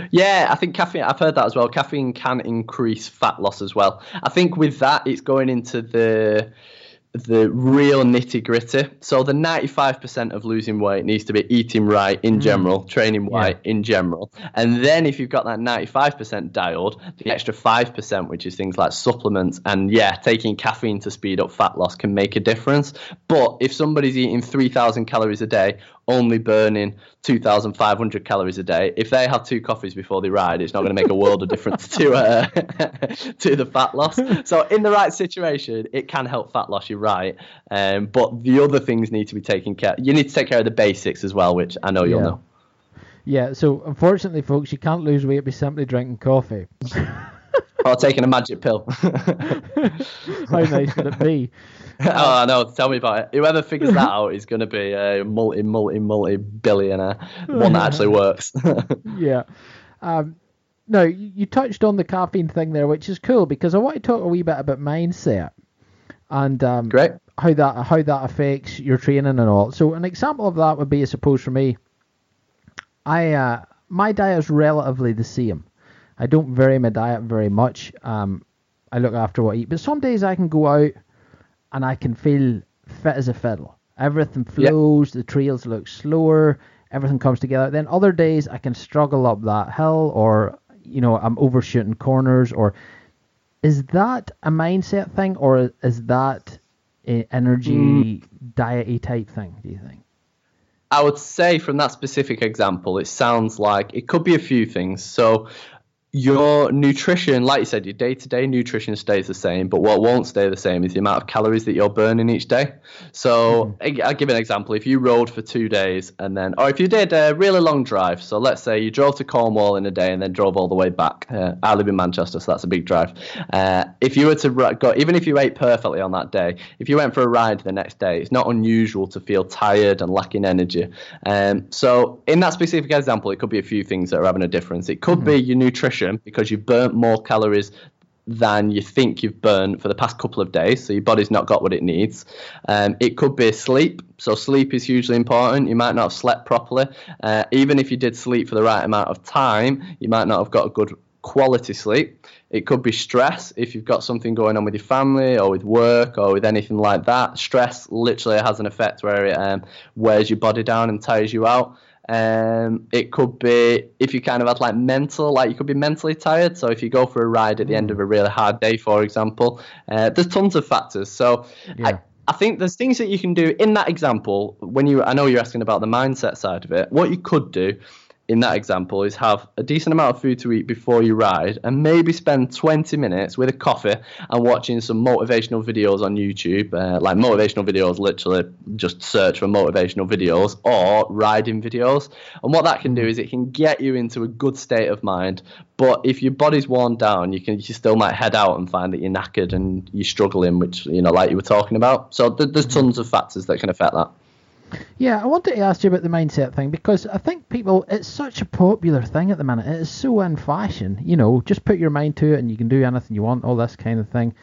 Yeah, I think caffeine. I've heard that as well. Caffeine can increase fat loss as well. I think with that, it's going into the the real nitty gritty. So the 95% of losing weight needs to be eating right in mm. general, training right in general. And then if you've got that 95% dialed, the extra 5%, which is things like supplements and yeah, taking caffeine to speed up fat loss can make a difference. But if somebody's eating 3,000 calories a day, only burning 2,500 calories a day, if they have two coffees before they ride, it's not going to make a world of difference to uh, to the fat loss. So in the right situation, it can help fat loss. You're right, um, but the other things need to be taken care. You need to take care of the basics as well, which I know you'll Yeah. know. Yeah, so unfortunately, folks, you can't lose weight by simply drinking coffee. Or taking a magic pill. How nice would it be? oh, I know. Tell me about it. Whoever figures that out is going to be a multi, multi, multi billionaire. One that actually works. Yeah. Um, no, you you touched on the caffeine thing there, which is cool because I want to talk a wee bit about mindset and um, Great. how that how that affects your training and all. So an example of that would be, I suppose, for me, I uh, my diet is relatively the same. I don't vary my diet very much. Um, I look after what I eat, but some days I can go out and I can feel fit as a fiddle. Everything Yep. flows, the trails look slower, everything comes together. Then other days I can struggle up that hill, or you know I'm overshooting corners. Or is that a mindset thing, or is that a energy diety type thing? Do you think? I would say from that specific example, it sounds like it could be a few things. So your nutrition, like you said, your day-to-day nutrition stays the same, but what won't stay the same is the amount of calories that you're burning each day. So I- I'll give an example. If you rode for two days and then, or if you did a really long drive, so let's say you drove to Cornwall in a day and then drove all the way back. Uh, I live in Manchester, so that's a big drive. Uh, if you were to go, even if you ate perfectly on that day, if you went for a ride the next day, it's not unusual to feel tired and lacking energy. Um, so in that specific example, it could be a few things that are having a difference. It could be your nutrition because you've burnt more calories than you think you've burned for the past couple of days, so your body's not got what it needs. Um, it could be sleep, so sleep is hugely important. You might not have slept properly. Uh, even if you did sleep for the right amount of time, you might not have got a good quality sleep. It could be stress if you've got something going on with your family or with work or with anything like that. Stress literally has an effect where it um, wears your body down and tires you out. Um, it could be if you kind of had like mental, like you could be mentally tired. So if you go for a ride at the end of a really hard day, for example, uh, there's tons of factors. So yeah. I, I think there's things that you can do in that example when you. I know you're asking about the mindset side of it. What you could do in that example is have a decent amount of food to eat before you ride and maybe spend 20 minutes with a coffee and watching some motivational videos on YouTube. Uh, like motivational videos, literally just search for motivational videos or riding videos. And what that can do is it can get you into a good state of mind. But if your body's worn down, you can you still might head out and find that you're knackered and you're struggling, which you know, like you were talking about. So th- there's tons of factors that can affect that. Yeah, I wanted to ask you about the mindset thing because I think people, it's such a popular thing at the minute. It is so in fashion. You know, just put your mind to it and you can do anything you want, all this kind of thing.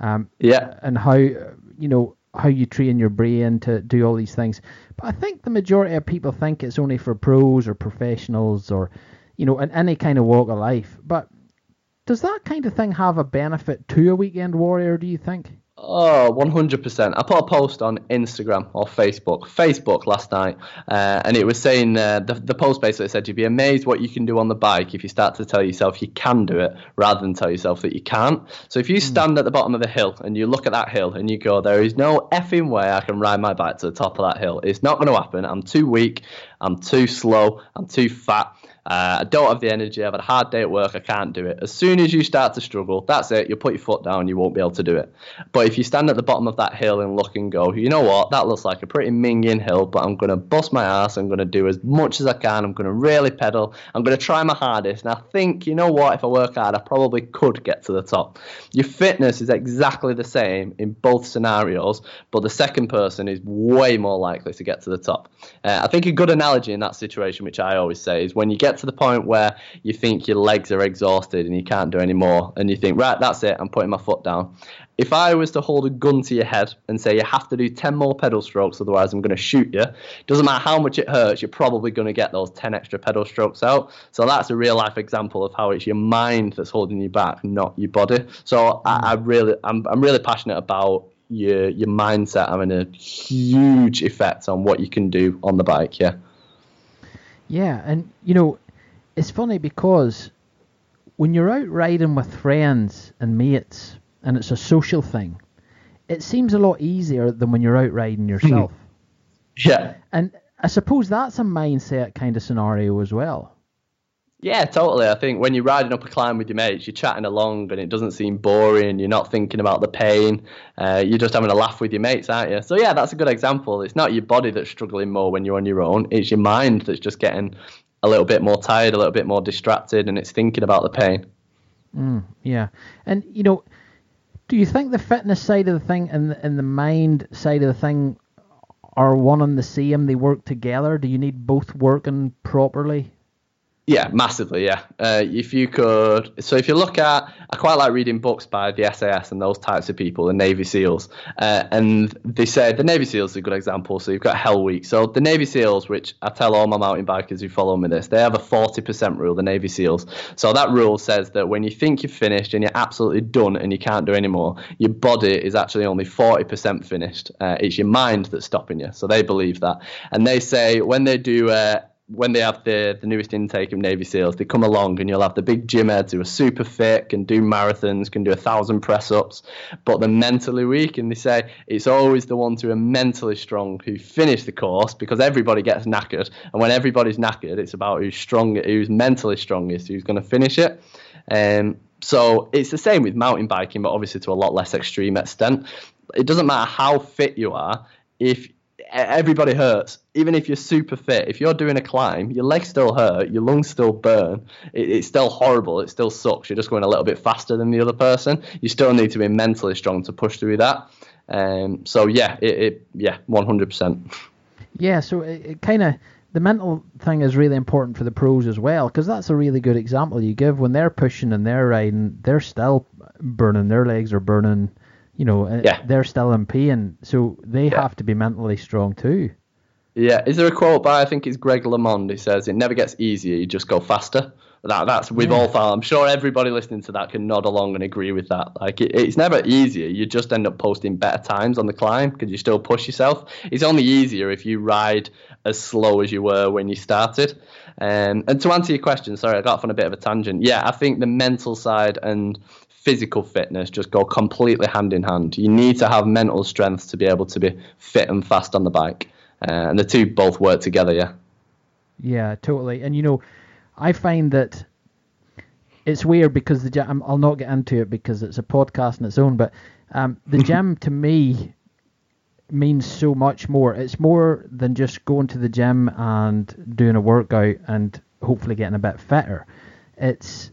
Um, yeah. And how, you know, how you train your brain to do all these things. But I think the majority of people think it's only for pros or professionals or, you know, in any kind of walk of life. But does that kind of thing have a benefit to a weekend warrior, do you think? Oh, 100%. I put a post on Instagram or Facebook, Facebook last night, uh, and it was saying uh, the, the post basically said you'd be amazed what you can do on the bike if you start to tell yourself you can do it rather than tell yourself that you can't. So if you hmm. stand at the bottom of the hill and you look at that hill and you go, there is no effing way I can ride my bike to the top of that hill. It's not going to happen. I'm too weak. I'm too slow. I'm too fat. Uh, I don't have the energy. I've had a hard day at work. I can't do it. As soon as you start to struggle, that's it. You'll put your foot down. You won't be able to do it. But if you stand at the bottom of that hill and look and go, you know what? That looks like a pretty minging hill, but I'm going to bust my ass. I'm going to do as much as I can. I'm going to really pedal. I'm going to try my hardest. And I think, you know what? If I work hard, I probably could get to the top. Your fitness is exactly the same in both scenarios, but the second person is way more likely to get to the top. Uh, I think a good analogy in that situation, which I always say, is when you get get to the point where you think your legs are exhausted and you can't do any more, and you think, right, that's it, I'm putting my foot down. If I was to hold a gun to your head and say you have to do 10 more pedal strokes, otherwise I'm going to shoot you, doesn't matter how much it hurts, you're probably going to get those 10 extra pedal strokes out. So that's a real life example of how it's your mind that's holding you back, not your body. So I, I really, I'm, I'm really passionate about your your mindset having a huge effect on what you can do on the bike. Yeah. Yeah, and you know, it's funny because when you're out riding with friends and mates and it's a social thing, it seems a lot easier than when you're out riding yourself. yeah. And I suppose that's a mindset kind of scenario as well. Yeah, totally. I think when you're riding up a climb with your mates, you're chatting along and it doesn't seem boring. You're not thinking about the pain. Uh, you're just having a laugh with your mates, aren't you? So, yeah, that's a good example. It's not your body that's struggling more when you're on your own, it's your mind that's just getting a little bit more tired, a little bit more distracted, and it's thinking about the pain. Mm, yeah, and you know, do you think the fitness side of the thing and and the mind side of the thing are one and the same? They work together. Do you need both working properly? Yeah, massively. Yeah. Uh, if you could, so if you look at, I quite like reading books by the SAS and those types of people, the Navy SEALs, uh, and they say the Navy SEALs is a good example. So you've got Hell Week. So the Navy SEALs, which I tell all my mountain bikers who follow me this, they have a 40% rule. The Navy SEAls. So that rule says that when you think you're finished and you're absolutely done and you can't do anymore, your body is actually only 40% finished. Uh, it's your mind that's stopping you. So they believe that, and they say when they do uh, when they have the, the newest intake of Navy SEALs, they come along and you'll have the big gym heads who are super fit, can do marathons, can do a thousand press ups, but they're mentally weak. And they say it's always the ones who are mentally strong who finish the course because everybody gets knackered. And when everybody's knackered, it's about who's strong, who's mentally strongest, who's going to finish it. Um, so it's the same with mountain biking, but obviously to a lot less extreme extent. It doesn't matter how fit you are if everybody hurts. Even if you're super fit, if you're doing a climb, your legs still hurt, your lungs still burn. It, it's still horrible. It still sucks. You're just going a little bit faster than the other person. You still need to be mentally strong to push through that. Um, so yeah, it, it yeah, 100%. Yeah, so it, it kind of the mental thing is really important for the pros as well because that's a really good example you give when they're pushing and they're riding they're still burning their legs are burning you know uh, Yeah. they're still in pain so they Yeah. have to be mentally strong too Yeah, is there a quote by I think it's Greg LeMond who says it never gets easier, you just go faster. That that's we've all found. I'm sure everybody listening to that can nod along and agree with that. Like it, it's never easier. You just end up posting better times on the climb because you still push yourself. It's only easier if you ride as slow as you were when you started. Um, and to answer your question, sorry, I got off on a bit of a tangent. Yeah, I think the mental side and physical fitness just go completely hand in hand. You need to have mental strength to be able to be fit and fast on the bike. Uh, and the two both work together, yeah. Yeah, totally. And you know, I find that it's weird because the gym. I'll not get into it because it's a podcast in its own. But um, the gym to me means so much more. It's more than just going to the gym and doing a workout and hopefully getting a bit fitter. It's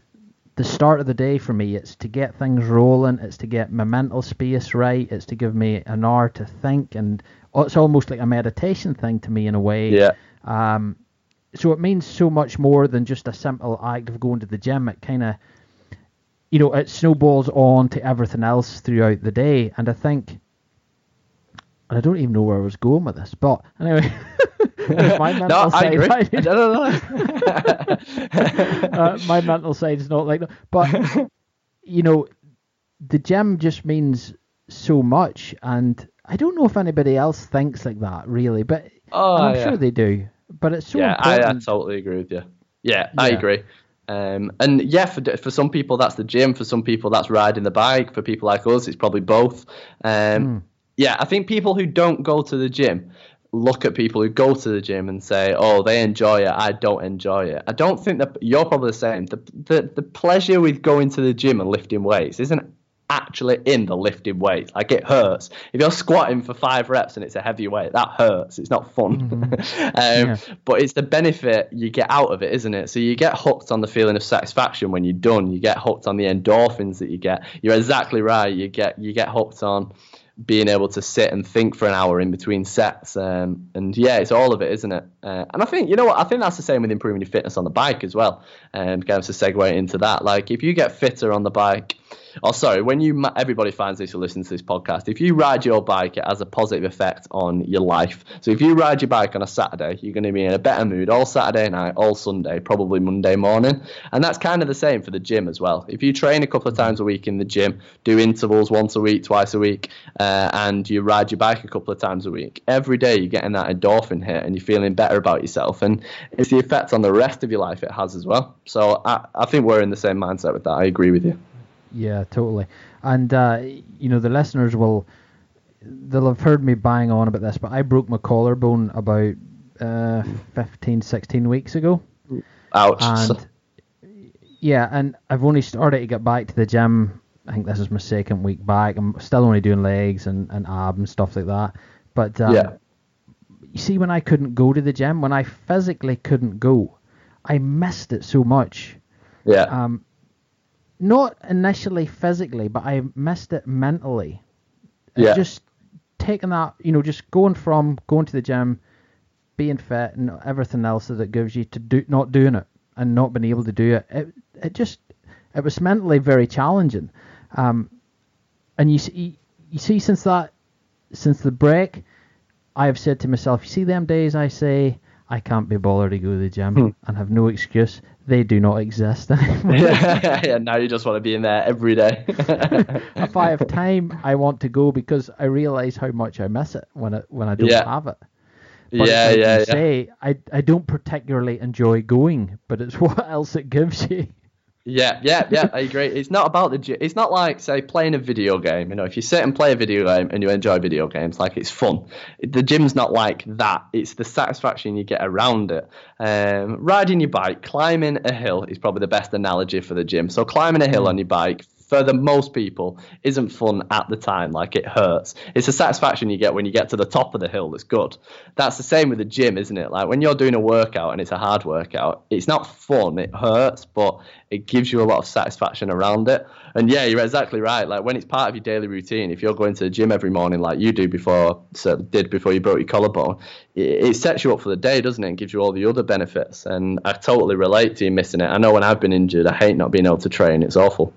the start of the day for me. It's to get things rolling. It's to get my mental space right. It's to give me an hour to think, and it's almost like a meditation thing to me in a way. Yeah. Um, so it means so much more than just a simple act of going to the gym. It kind of, you know, it snowballs on to everything else throughout the day. And I think, and I don't even know where I was going with this, but anyway, my mental No, I side. agree. I know. uh, my mental side is not like that. But you know, the gym just means so much, and I don't know if anybody else thinks like that really, but Oh, I'm yeah. sure they do. But it's so yeah, I, I totally agree with you. Yeah, I agree. Um, and yeah, for for some people that's the gym. For some people that's riding the bike. For people like us, it's probably both. Um, Yeah, I think people who don't go to the gym look at people who go to the gym and say, "Oh, they enjoy it. I don't enjoy it." I don't think that you're probably the same. The the, the pleasure with going to the gym and lifting weights isn't actually in the lifting weights. Like it hurts. If you're squatting for five reps and it's a heavy weight, that hurts. It's not fun. um, But it's the benefit you get out of it, isn't it? So you get hooked on the feeling of satisfaction when you're done. You get hooked on the endorphins that you get. You're exactly right. You get you get hooked on being able to sit and think for an hour in between sets. Um, and yeah, it's all of it, isn't it? Uh, and I think, you know what, I think that's the same with improving your fitness on the bike as well. And um, kind of to segue into that, like if you get fitter on the bike, or sorry, when you, everybody finds this who listens to this podcast, if you ride your bike, it has a positive effect on your life. So if you ride your bike on a Saturday, you're going to be in a better mood all Saturday night, all Sunday, probably Monday morning. And that's kind of the same for the gym as well. If you train a couple of times a week in the gym, do intervals once a week, twice a week, uh, and you ride your bike a couple of times a week, every day you're getting that endorphin hit and you're feeling better about yourself. And it's the effect on the rest of your life it has as well. So I, I think we're in the same mindset with that. I agree with you. Yeah, totally. And uh, you know, the listeners will they'll have heard me bang on about this, but I broke my collarbone about uh, 15, 16 weeks ago. Ouch. And yeah, and I've only started to get back to the gym. I think this is my second week back. I'm still only doing legs and, and ab and stuff like that. But um, yeah. you see, when I couldn't go to the gym, when I physically couldn't go, I missed it so much. Yeah. Um, not initially physically, but I missed it mentally. Yeah. Just taking that, you know, just going from going to the gym, being fit, and everything else that it gives you to do, not doing it and not being able to do it. It, it just, it was mentally very challenging. Um, and you see, you see, since that, since the break, I have said to myself, you see, them days I say I can't be bothered to go to the gym hmm. and have no excuse. They do not exist anymore. yeah, now you just want to be in there every day. if I have time, I want to go because I realize how much I miss it when I when I don't Yeah. have it. But yeah, like yeah, you yeah. say, I I don't particularly enjoy going, but it's what else it gives you. Yeah, yeah, yeah, I agree. It's not about the It's not like say playing a video game. You know, if you sit and play a video game and you enjoy video games, like it's fun. The gym's not like that. It's the satisfaction you get around it. Um, riding your bike, climbing a hill is probably the best analogy for the gym. So climbing a hill on your bike, for the most people isn't fun at the time. Like it hurts. It's a satisfaction you get when you get to the top of the hill. That's good. That's the same with the gym, isn't it? Like when you're doing a workout and it's a hard workout, it's not fun. It hurts, but it gives you a lot of satisfaction around it. And yeah, you're exactly right. Like when it's part of your daily routine, if you're going to the gym every morning like you do before, so did before you broke your collarbone, it, it sets you up for the day, doesn't it? And gives you all the other benefits. And I totally relate to you missing it. I know when I've been injured, I hate not being able to train. It's awful.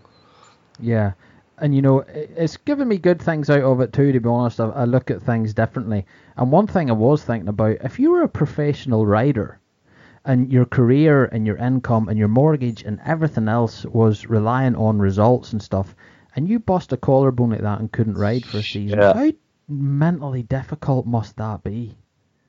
Yeah. And you know, it's given me good things out of it too. To be honest, I, I look at things differently. And one thing I was thinking about: if you were a professional rider, and your career and your income and your mortgage and everything else was relying on results and stuff, and you bust a collarbone like that and couldn't ride for a season, yeah. how mentally difficult must that be?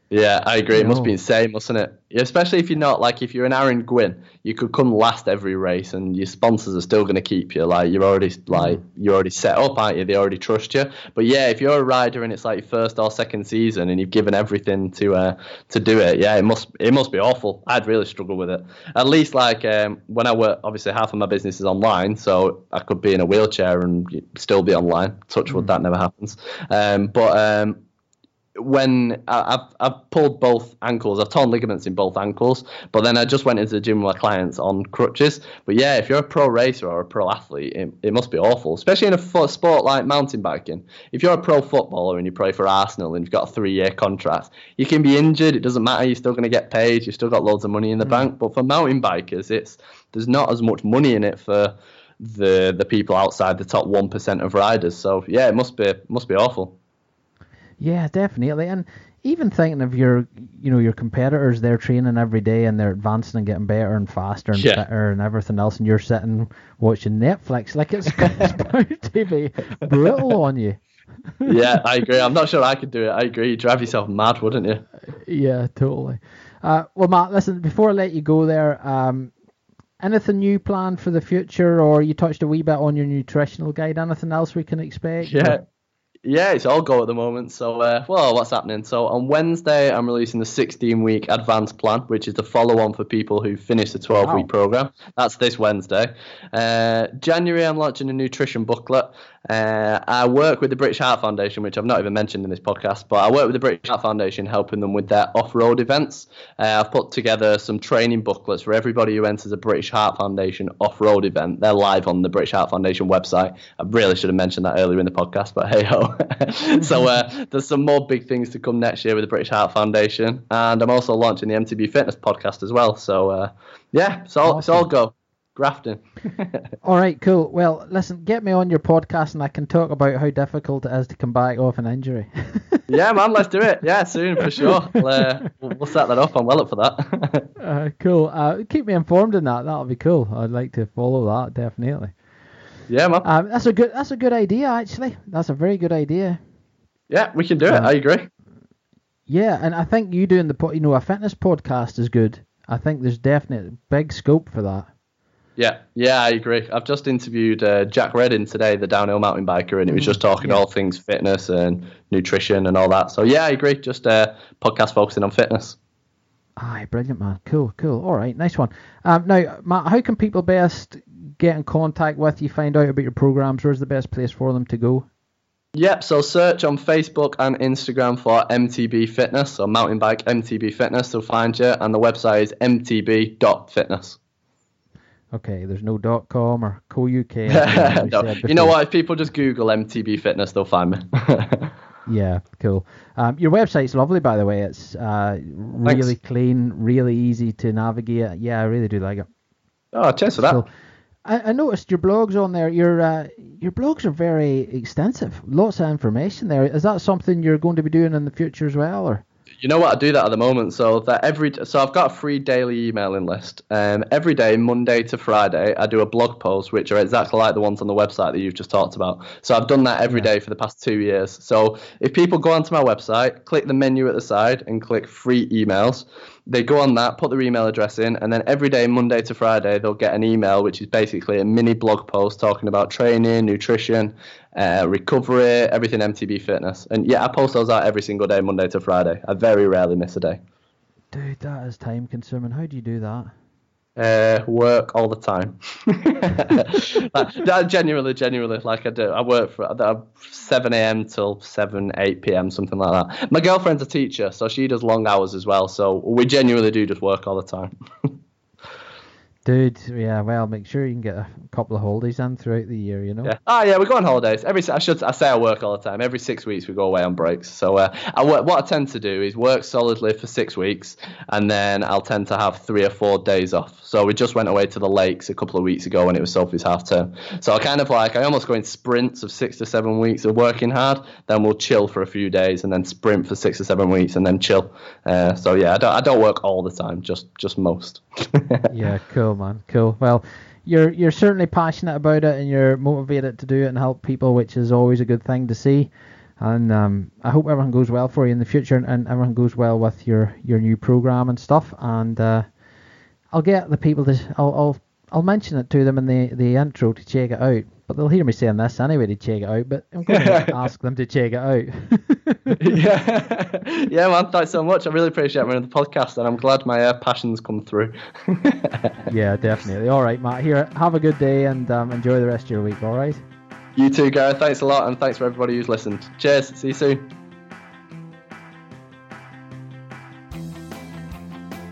Yeah, I agree. It must be insane, mustn't it? Especially if you're not like if you're an Aaron Gwin, you could come last every race, and your sponsors are still going to keep you. Like you're already like you're already set up, aren't you? They already trust you. But yeah, if you're a rider and it's like your first or second season, and you've given everything to uh, to do it, yeah, it must it must be awful. I'd really struggle with it. At least like um, when I work, obviously half of my business is online, so I could be in a wheelchair and still be online. Touch wood, mm. that never happens. Um, but um, when I've I've pulled both ankles, I've torn ligaments in both ankles, but then I just went into the gym with my clients on crutches. But yeah, if you're a pro racer or a pro athlete, it, it must be awful, especially in a sport like mountain biking. If you're a pro footballer and you play for Arsenal and you've got a three-year contract, you can be injured. It doesn't matter. You're still going to get paid. You've still got loads of money in the mm. bank. But for mountain bikers, it's there's not as much money in it for the the people outside the top one percent of riders. So yeah, it must be must be awful. Yeah, definitely. And even thinking of your, you know, your competitors, they're training every day and they're advancing and getting better and faster and yeah. fitter and everything else, and you're sitting watching Netflix. Like it's, it's bound to be brutal on you. yeah, I agree. I'm not sure I could do it. I agree. You'd drive yourself mad, wouldn't you? Yeah, totally. Uh, well, Matt, listen. Before I let you go, there, um, anything new planned for the future, or you touched a wee bit on your nutritional guide? Anything else we can expect? Yeah. Or? Yeah, it's all go at the moment. So, uh, well, what's happening? So, on Wednesday, I'm releasing the 16 week advanced plan, which is the follow on for people who finish the 12 week wow. program. That's this Wednesday. Uh, January, I'm launching a nutrition booklet. Uh, I work with the British Heart Foundation, which I've not even mentioned in this podcast, but I work with the British Heart Foundation helping them with their off road events. Uh, I've put together some training booklets for everybody who enters a British Heart Foundation off road event. They're live on the British Heart Foundation website. I really should have mentioned that earlier in the podcast, but hey ho. so uh, there's some more big things to come next year with the British Heart Foundation. And I'm also launching the MTB Fitness podcast as well. So uh, yeah, it's all, awesome. it's all go grafting. All right, cool. Well, listen, get me on your podcast and I can talk about how difficult it is to come back off an injury. yeah, man, let's do it. Yeah, soon for sure. We'll, uh, we'll set that up. I'm well up for that. uh, cool. Uh, keep me informed in that. That'll be cool. I'd like to follow that definitely. Yeah, man. Um, that's a good. That's a good idea, actually. That's a very good idea. Yeah, we can do it. I agree. Yeah, and I think you doing the you know a fitness podcast is good. I think there's definite big scope for that. Yeah, yeah, I agree. I've just interviewed uh, Jack Reading today, the downhill mountain biker, and he was just mm, talking yeah. all things fitness and nutrition and all that. So yeah, I agree. Just a uh, podcast focusing on fitness. Aye, brilliant, man. Cool, cool. All right, nice one. Um, now, Matt, how can people best get in contact with you, find out about your programs? Where's the best place for them to go? Yep, so search on Facebook and Instagram for MTB Fitness, or mountain bike MTB Fitness, they'll find you, and the website is mtb.fitness. Okay, there's no dot com or co UK. no. You know what? If people just Google MTB Fitness, they'll find me. yeah, cool. Um, your website's lovely, by the way. It's uh, really Thanks. clean, really easy to navigate. Yeah, I really do like it. Oh, cheers for that. So, I, I, noticed your blogs on there. Your uh, your blogs are very extensive. Lots of information there. Is that something you're going to be doing in the future as well, or? You know what? I do that at the moment. So that every so I've got a free daily emailing list. Um, every day, Monday to Friday, I do a blog post, which are exactly like the ones on the website that you've just talked about. So I've done that every yeah. day for the past two years. So if people go onto my website, click the menu at the side, and click free emails they go on that, put their email address in, and then every day, Monday to Friday, they'll get an email, which is basically a mini blog post talking about training, nutrition, uh, recovery, everything MTB fitness. And yeah, I post those out every single day, Monday to Friday. I very rarely miss a day. Dude, that is time consuming. How do you do that? Uh, work all the time. like, genuinely, genuinely, like I do. I work for 7 a.m. till 7, 8 p.m., something like that. My girlfriend's a teacher, so she does long hours as well. So we genuinely do just work all the time. Dude, yeah, well, make sure you can get a couple of holidays in throughout the year, you know. Yeah. Oh yeah, we go on holidays. Every I should I say I work all the time. Every six weeks we go away on breaks. So uh, I work, what I tend to do is work solidly for six weeks, and then I'll tend to have three or four days off. So we just went away to the lakes a couple of weeks ago when it was Sophie's half term. So I kind of like I almost go in sprints of six to seven weeks of working hard. Then we'll chill for a few days, and then sprint for six or seven weeks, and then chill. Uh, so yeah, I don't I don't work all the time, just just most. yeah, cool man, cool. Well you're you're certainly passionate about it and you're motivated to do it and help people, which is always a good thing to see. And um, I hope everything goes well for you in the future and, and everything goes well with your, your new program and stuff. And uh, I'll get the people to I'll, I'll I'll mention it to them in the, the intro to check it out but they'll hear me saying this anyway to check it out. But I'm going to ask them to check it out. yeah, yeah, man. Thanks so much. I really appreciate on the podcast, and I'm glad my uh, passions come through. yeah, definitely. All right, Matt. Here, have a good day and um, enjoy the rest of your week. All right. You too, Gareth. Thanks a lot, and thanks for everybody who's listened. Cheers. See you soon.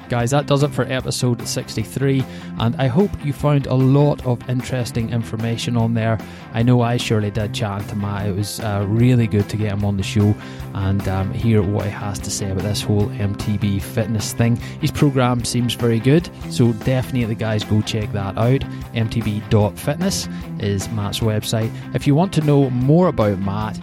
Guys, that does it for episode 63, and I hope you found a lot of interesting information on there. I know I surely did chat to Matt. It was uh, really good to get him on the show and um, hear what he has to say about this whole MTB fitness thing. His program seems very good, so definitely, guys, go check that out. MTB.fitness is Matt's website. If you want to know more about Matt,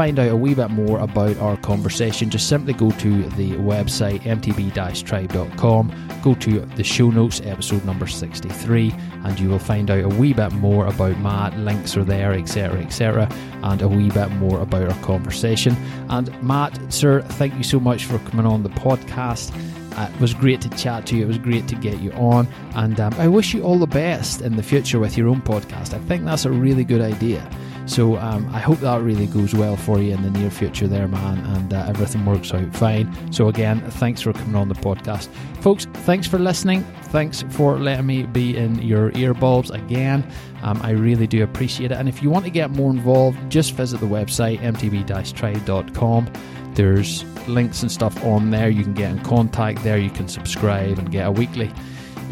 find out a wee bit more about our conversation, just simply go to the website mtb-tribe.com, go to the show notes, episode number 63, and you will find out a wee bit more about Matt. Links are there, etc., etc., and a wee bit more about our conversation. And Matt, sir, thank you so much for coming on the podcast. Uh, it was great to chat to you. It was great to get you on. And um, I wish you all the best in the future with your own podcast. I think that's a really good idea. So um, I hope that really goes well for you in the near future, there, man, and uh, everything works out fine. So again, thanks for coming on the podcast, folks. Thanks for listening. Thanks for letting me be in your earbulbs again. Um, I really do appreciate it. And if you want to get more involved, just visit the website mtb-tribe.com. There's links and stuff on there. You can get in contact there. You can subscribe and get a weekly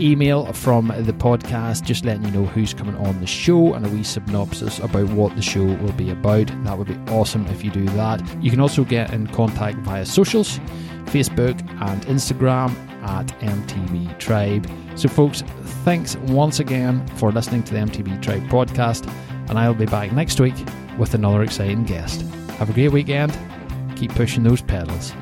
email from the podcast, just letting you know who's coming on the show and a wee synopsis about what the show will be about. That would be awesome if you do that. You can also get in contact via socials Facebook and Instagram at MTB Tribe. So, folks, thanks once again for listening to the MTB Tribe podcast, and I'll be back next week with another exciting guest. Have a great weekend. Keep pushing those pedals.